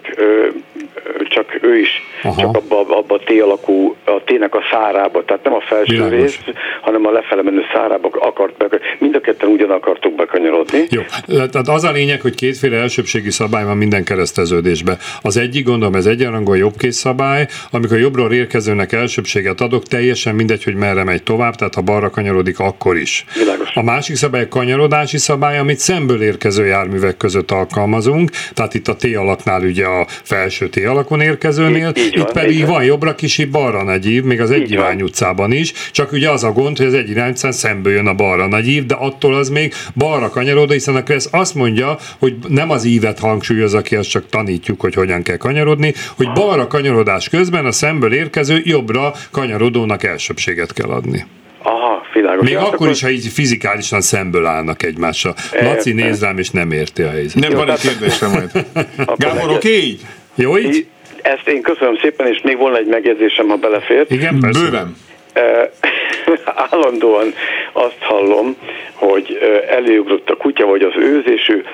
csak ő is Aha. csak abba, abba a T-alakú, a T-nek a szárába, tehát nem a felső Bilányos. rész, hanem a lefele menő szárába akart be, mind a ketten ugyan akartuk bekanyarodni. Jó, tehát az a lényeg, hogy kétféle elsőbségi szabály van minden kereszteződésben. Az egyik, gondolom, ez egyenrangú jobbkész szabály, amikor jobbról érkezőnek elsőbséget adok, teljesen mindegy, hogy merre megy tovább, tehát ha balra kanyarodik, akkor is. Világos. A másik szabály a kanyarodási szabály, amit szemből érkező járművek között alkalmazunk, tehát itt a T alaknál ugye a felső T alakon érkezőnél, így, így itt van, pedig van jobbra kisi, balra nagy ív, még az egyirány utcában is, csak ugye az a gond, hogy az egyirány utcán szemből jön a balra nagy ív, de attól az még balra kanyarodó, hiszen a Kressz azt mondja, hogy nem az ívet hangsúlyoz, aki azt csak tanítjuk, hogy hogyan kell kanyarodni, hogy balra kanyarodás közben a szemből érkező jobbra kanyarodónak elsőbséget kell adni. Aha, világos. Még akkor, akkor is, ha így fizikálisan szemből állnak egymással. Laci néz rám, és nem érti a helyzetet. Nem van egy kérdésre majd. Gábor, oké? Jó így? ezt én köszönöm szépen, és még volna egy megjegyzésem, ha belefér. Igen, persze. Bőven. állandóan azt hallom, hogy előugrott a kutya vagy az őz, és ő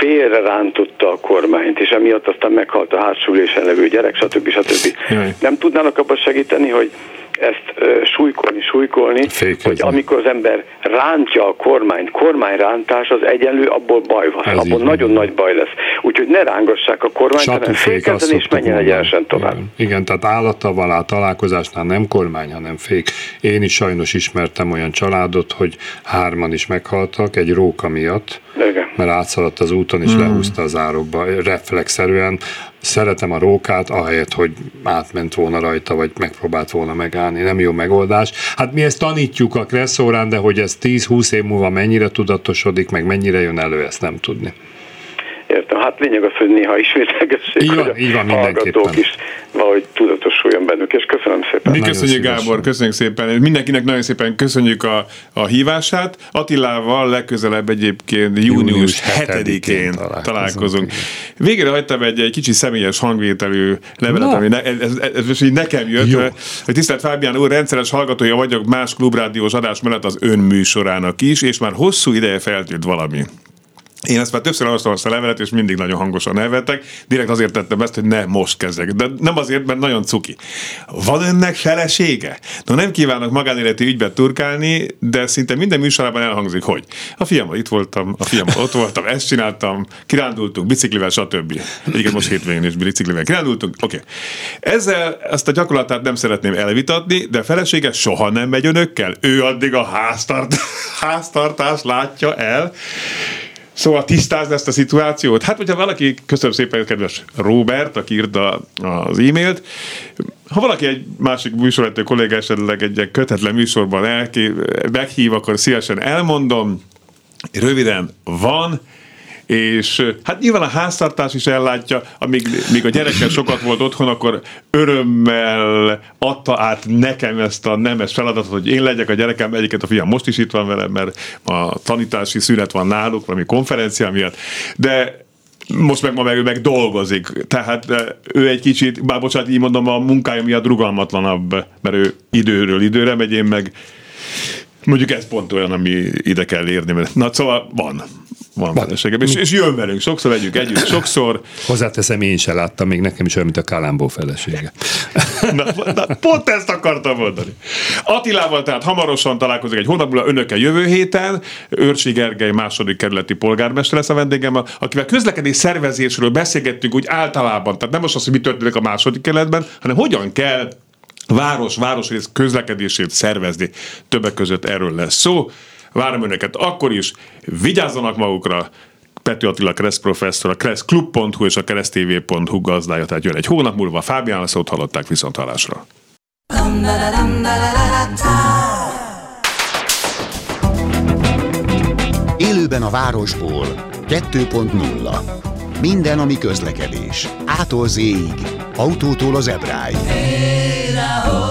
félre rántotta a kormányt, és emiatt aztán meghalt a hátsülésen levő gyerek, stb. stb. Jaj. Nem tudnának abban segíteni, hogy ezt súlykolni, súlykolni, Fékezni. hogy amikor az ember rántja a kormányt, kormányrántás az egyenlő, abból baj van, Ez abból nagyon nagy baj lesz. Úgyhogy ne rángassák a kormányt, Satu hanem fékezzen és menjen egyenesen tovább. Igen, igen tehát állattal a találkozásnál nem kormány, hanem fék. Én is sajnos ismertem olyan családot, hogy hárman is meghaltak egy róka miatt, igen. mert átszaladt az úton és mm. lehúzta az árokba reflexzerűen szeretem a rókát, ahelyett, hogy átment volna rajta, vagy megpróbált volna megállni. Nem jó megoldás. Hát mi ezt tanítjuk a kresszórán, de hogy ez 10-20 év múlva mennyire tudatosodik, meg mennyire jön elő, ezt nem tudni. Értem, hát lényeg az, hogy néha ismételgessék, így van, hogy így van, hallgatók is valahogy tudatosuljon bennük, és szépen. Mi köszönjük szívesen. Gábor, köszönjük szépen, mindenkinek nagyon szépen köszönjük a, a hívását. Attilával legközelebb egyébként június 7-én találkozunk. találkozunk. Végre hagytam egy, egy kicsi személyes hangvételű levelet, Na. ami ne, ez, ez, ez, ez így nekem jött, Jó. hogy tisztelt Fábián úr, rendszeres hallgatója vagyok más klubrádiós adás mellett az ön műsorának is, és már hosszú ideje feltűnt valami. Én ezt már többször olvastam a levelet, és mindig nagyon hangosan nevettek. Direkt azért tettem ezt, hogy ne most kezdek. De nem azért, mert nagyon cuki. Van önnek felesége? No, nem kívánok magánéleti ügybe turkálni, de szinte minden műsorában elhangzik, hogy a fiammal itt voltam, a fiammal ott voltam, ezt csináltam, kirándultunk biciklivel, stb. Igen, most hétvégén is biciklivel kirándultunk. Oké. Okay. Ezzel ezt a gyakorlatát nem szeretném elvitatni, de a felesége soha nem megy önökkel. Ő addig a háztart, háztartást látja el, Szóval tisztázni ezt a szituációt. Hát, hogyha valaki, köszönöm szépen, kedves Robert, aki írta az e-mailt, ha valaki egy másik műsorvető kolléga esetleg egy kötetlen műsorban elké, meghív, akkor szívesen elmondom. Röviden van, és hát nyilván a háztartás is ellátja, amíg még a gyerekkel sokat volt otthon, akkor örömmel adta át nekem ezt a nemes feladatot, hogy én legyek a gyerekem, egyiket a fiam most is itt van velem, mert a tanítási szünet van náluk, valami konferencia miatt, de most meg ma meg meg dolgozik, tehát ő egy kicsit, bár bocsánat, így mondom, a munkája miatt rugalmatlanabb, mert ő időről időre megy, én meg mondjuk ez pont olyan, ami ide kell érni, mert na szóval van van feleségem, és, és jön velünk, sokszor legyünk együtt, sokszor. Hozzáteszem, én sem láttam, még nekem is olyan, mint a Kalambó felesége. Na, na, pont ezt akartam mondani. Attilával tehát hamarosan találkozik egy hónap múlva önökkel jövő héten. Őrcsi Gergely második kerületi polgármester lesz a vendégem, akivel közlekedés szervezésről beszélgettünk úgy általában. Tehát nem most az, hogy mi történik a második kerületben, hanem hogyan kell város, városrész közlekedését szervezni. Többek között erről lesz szó. Várom önöket akkor is, vigyázzanak magukra, Pető Attila Kressz professzor, a kresszklub.hu és a keresztv.hu gazdája, tehát jön egy hónap múlva. Fábián szót hallották viszont hallásra. Élőben a városból 2.0 Minden, ami közlekedés. Ától z autótól az ebráig. Hey,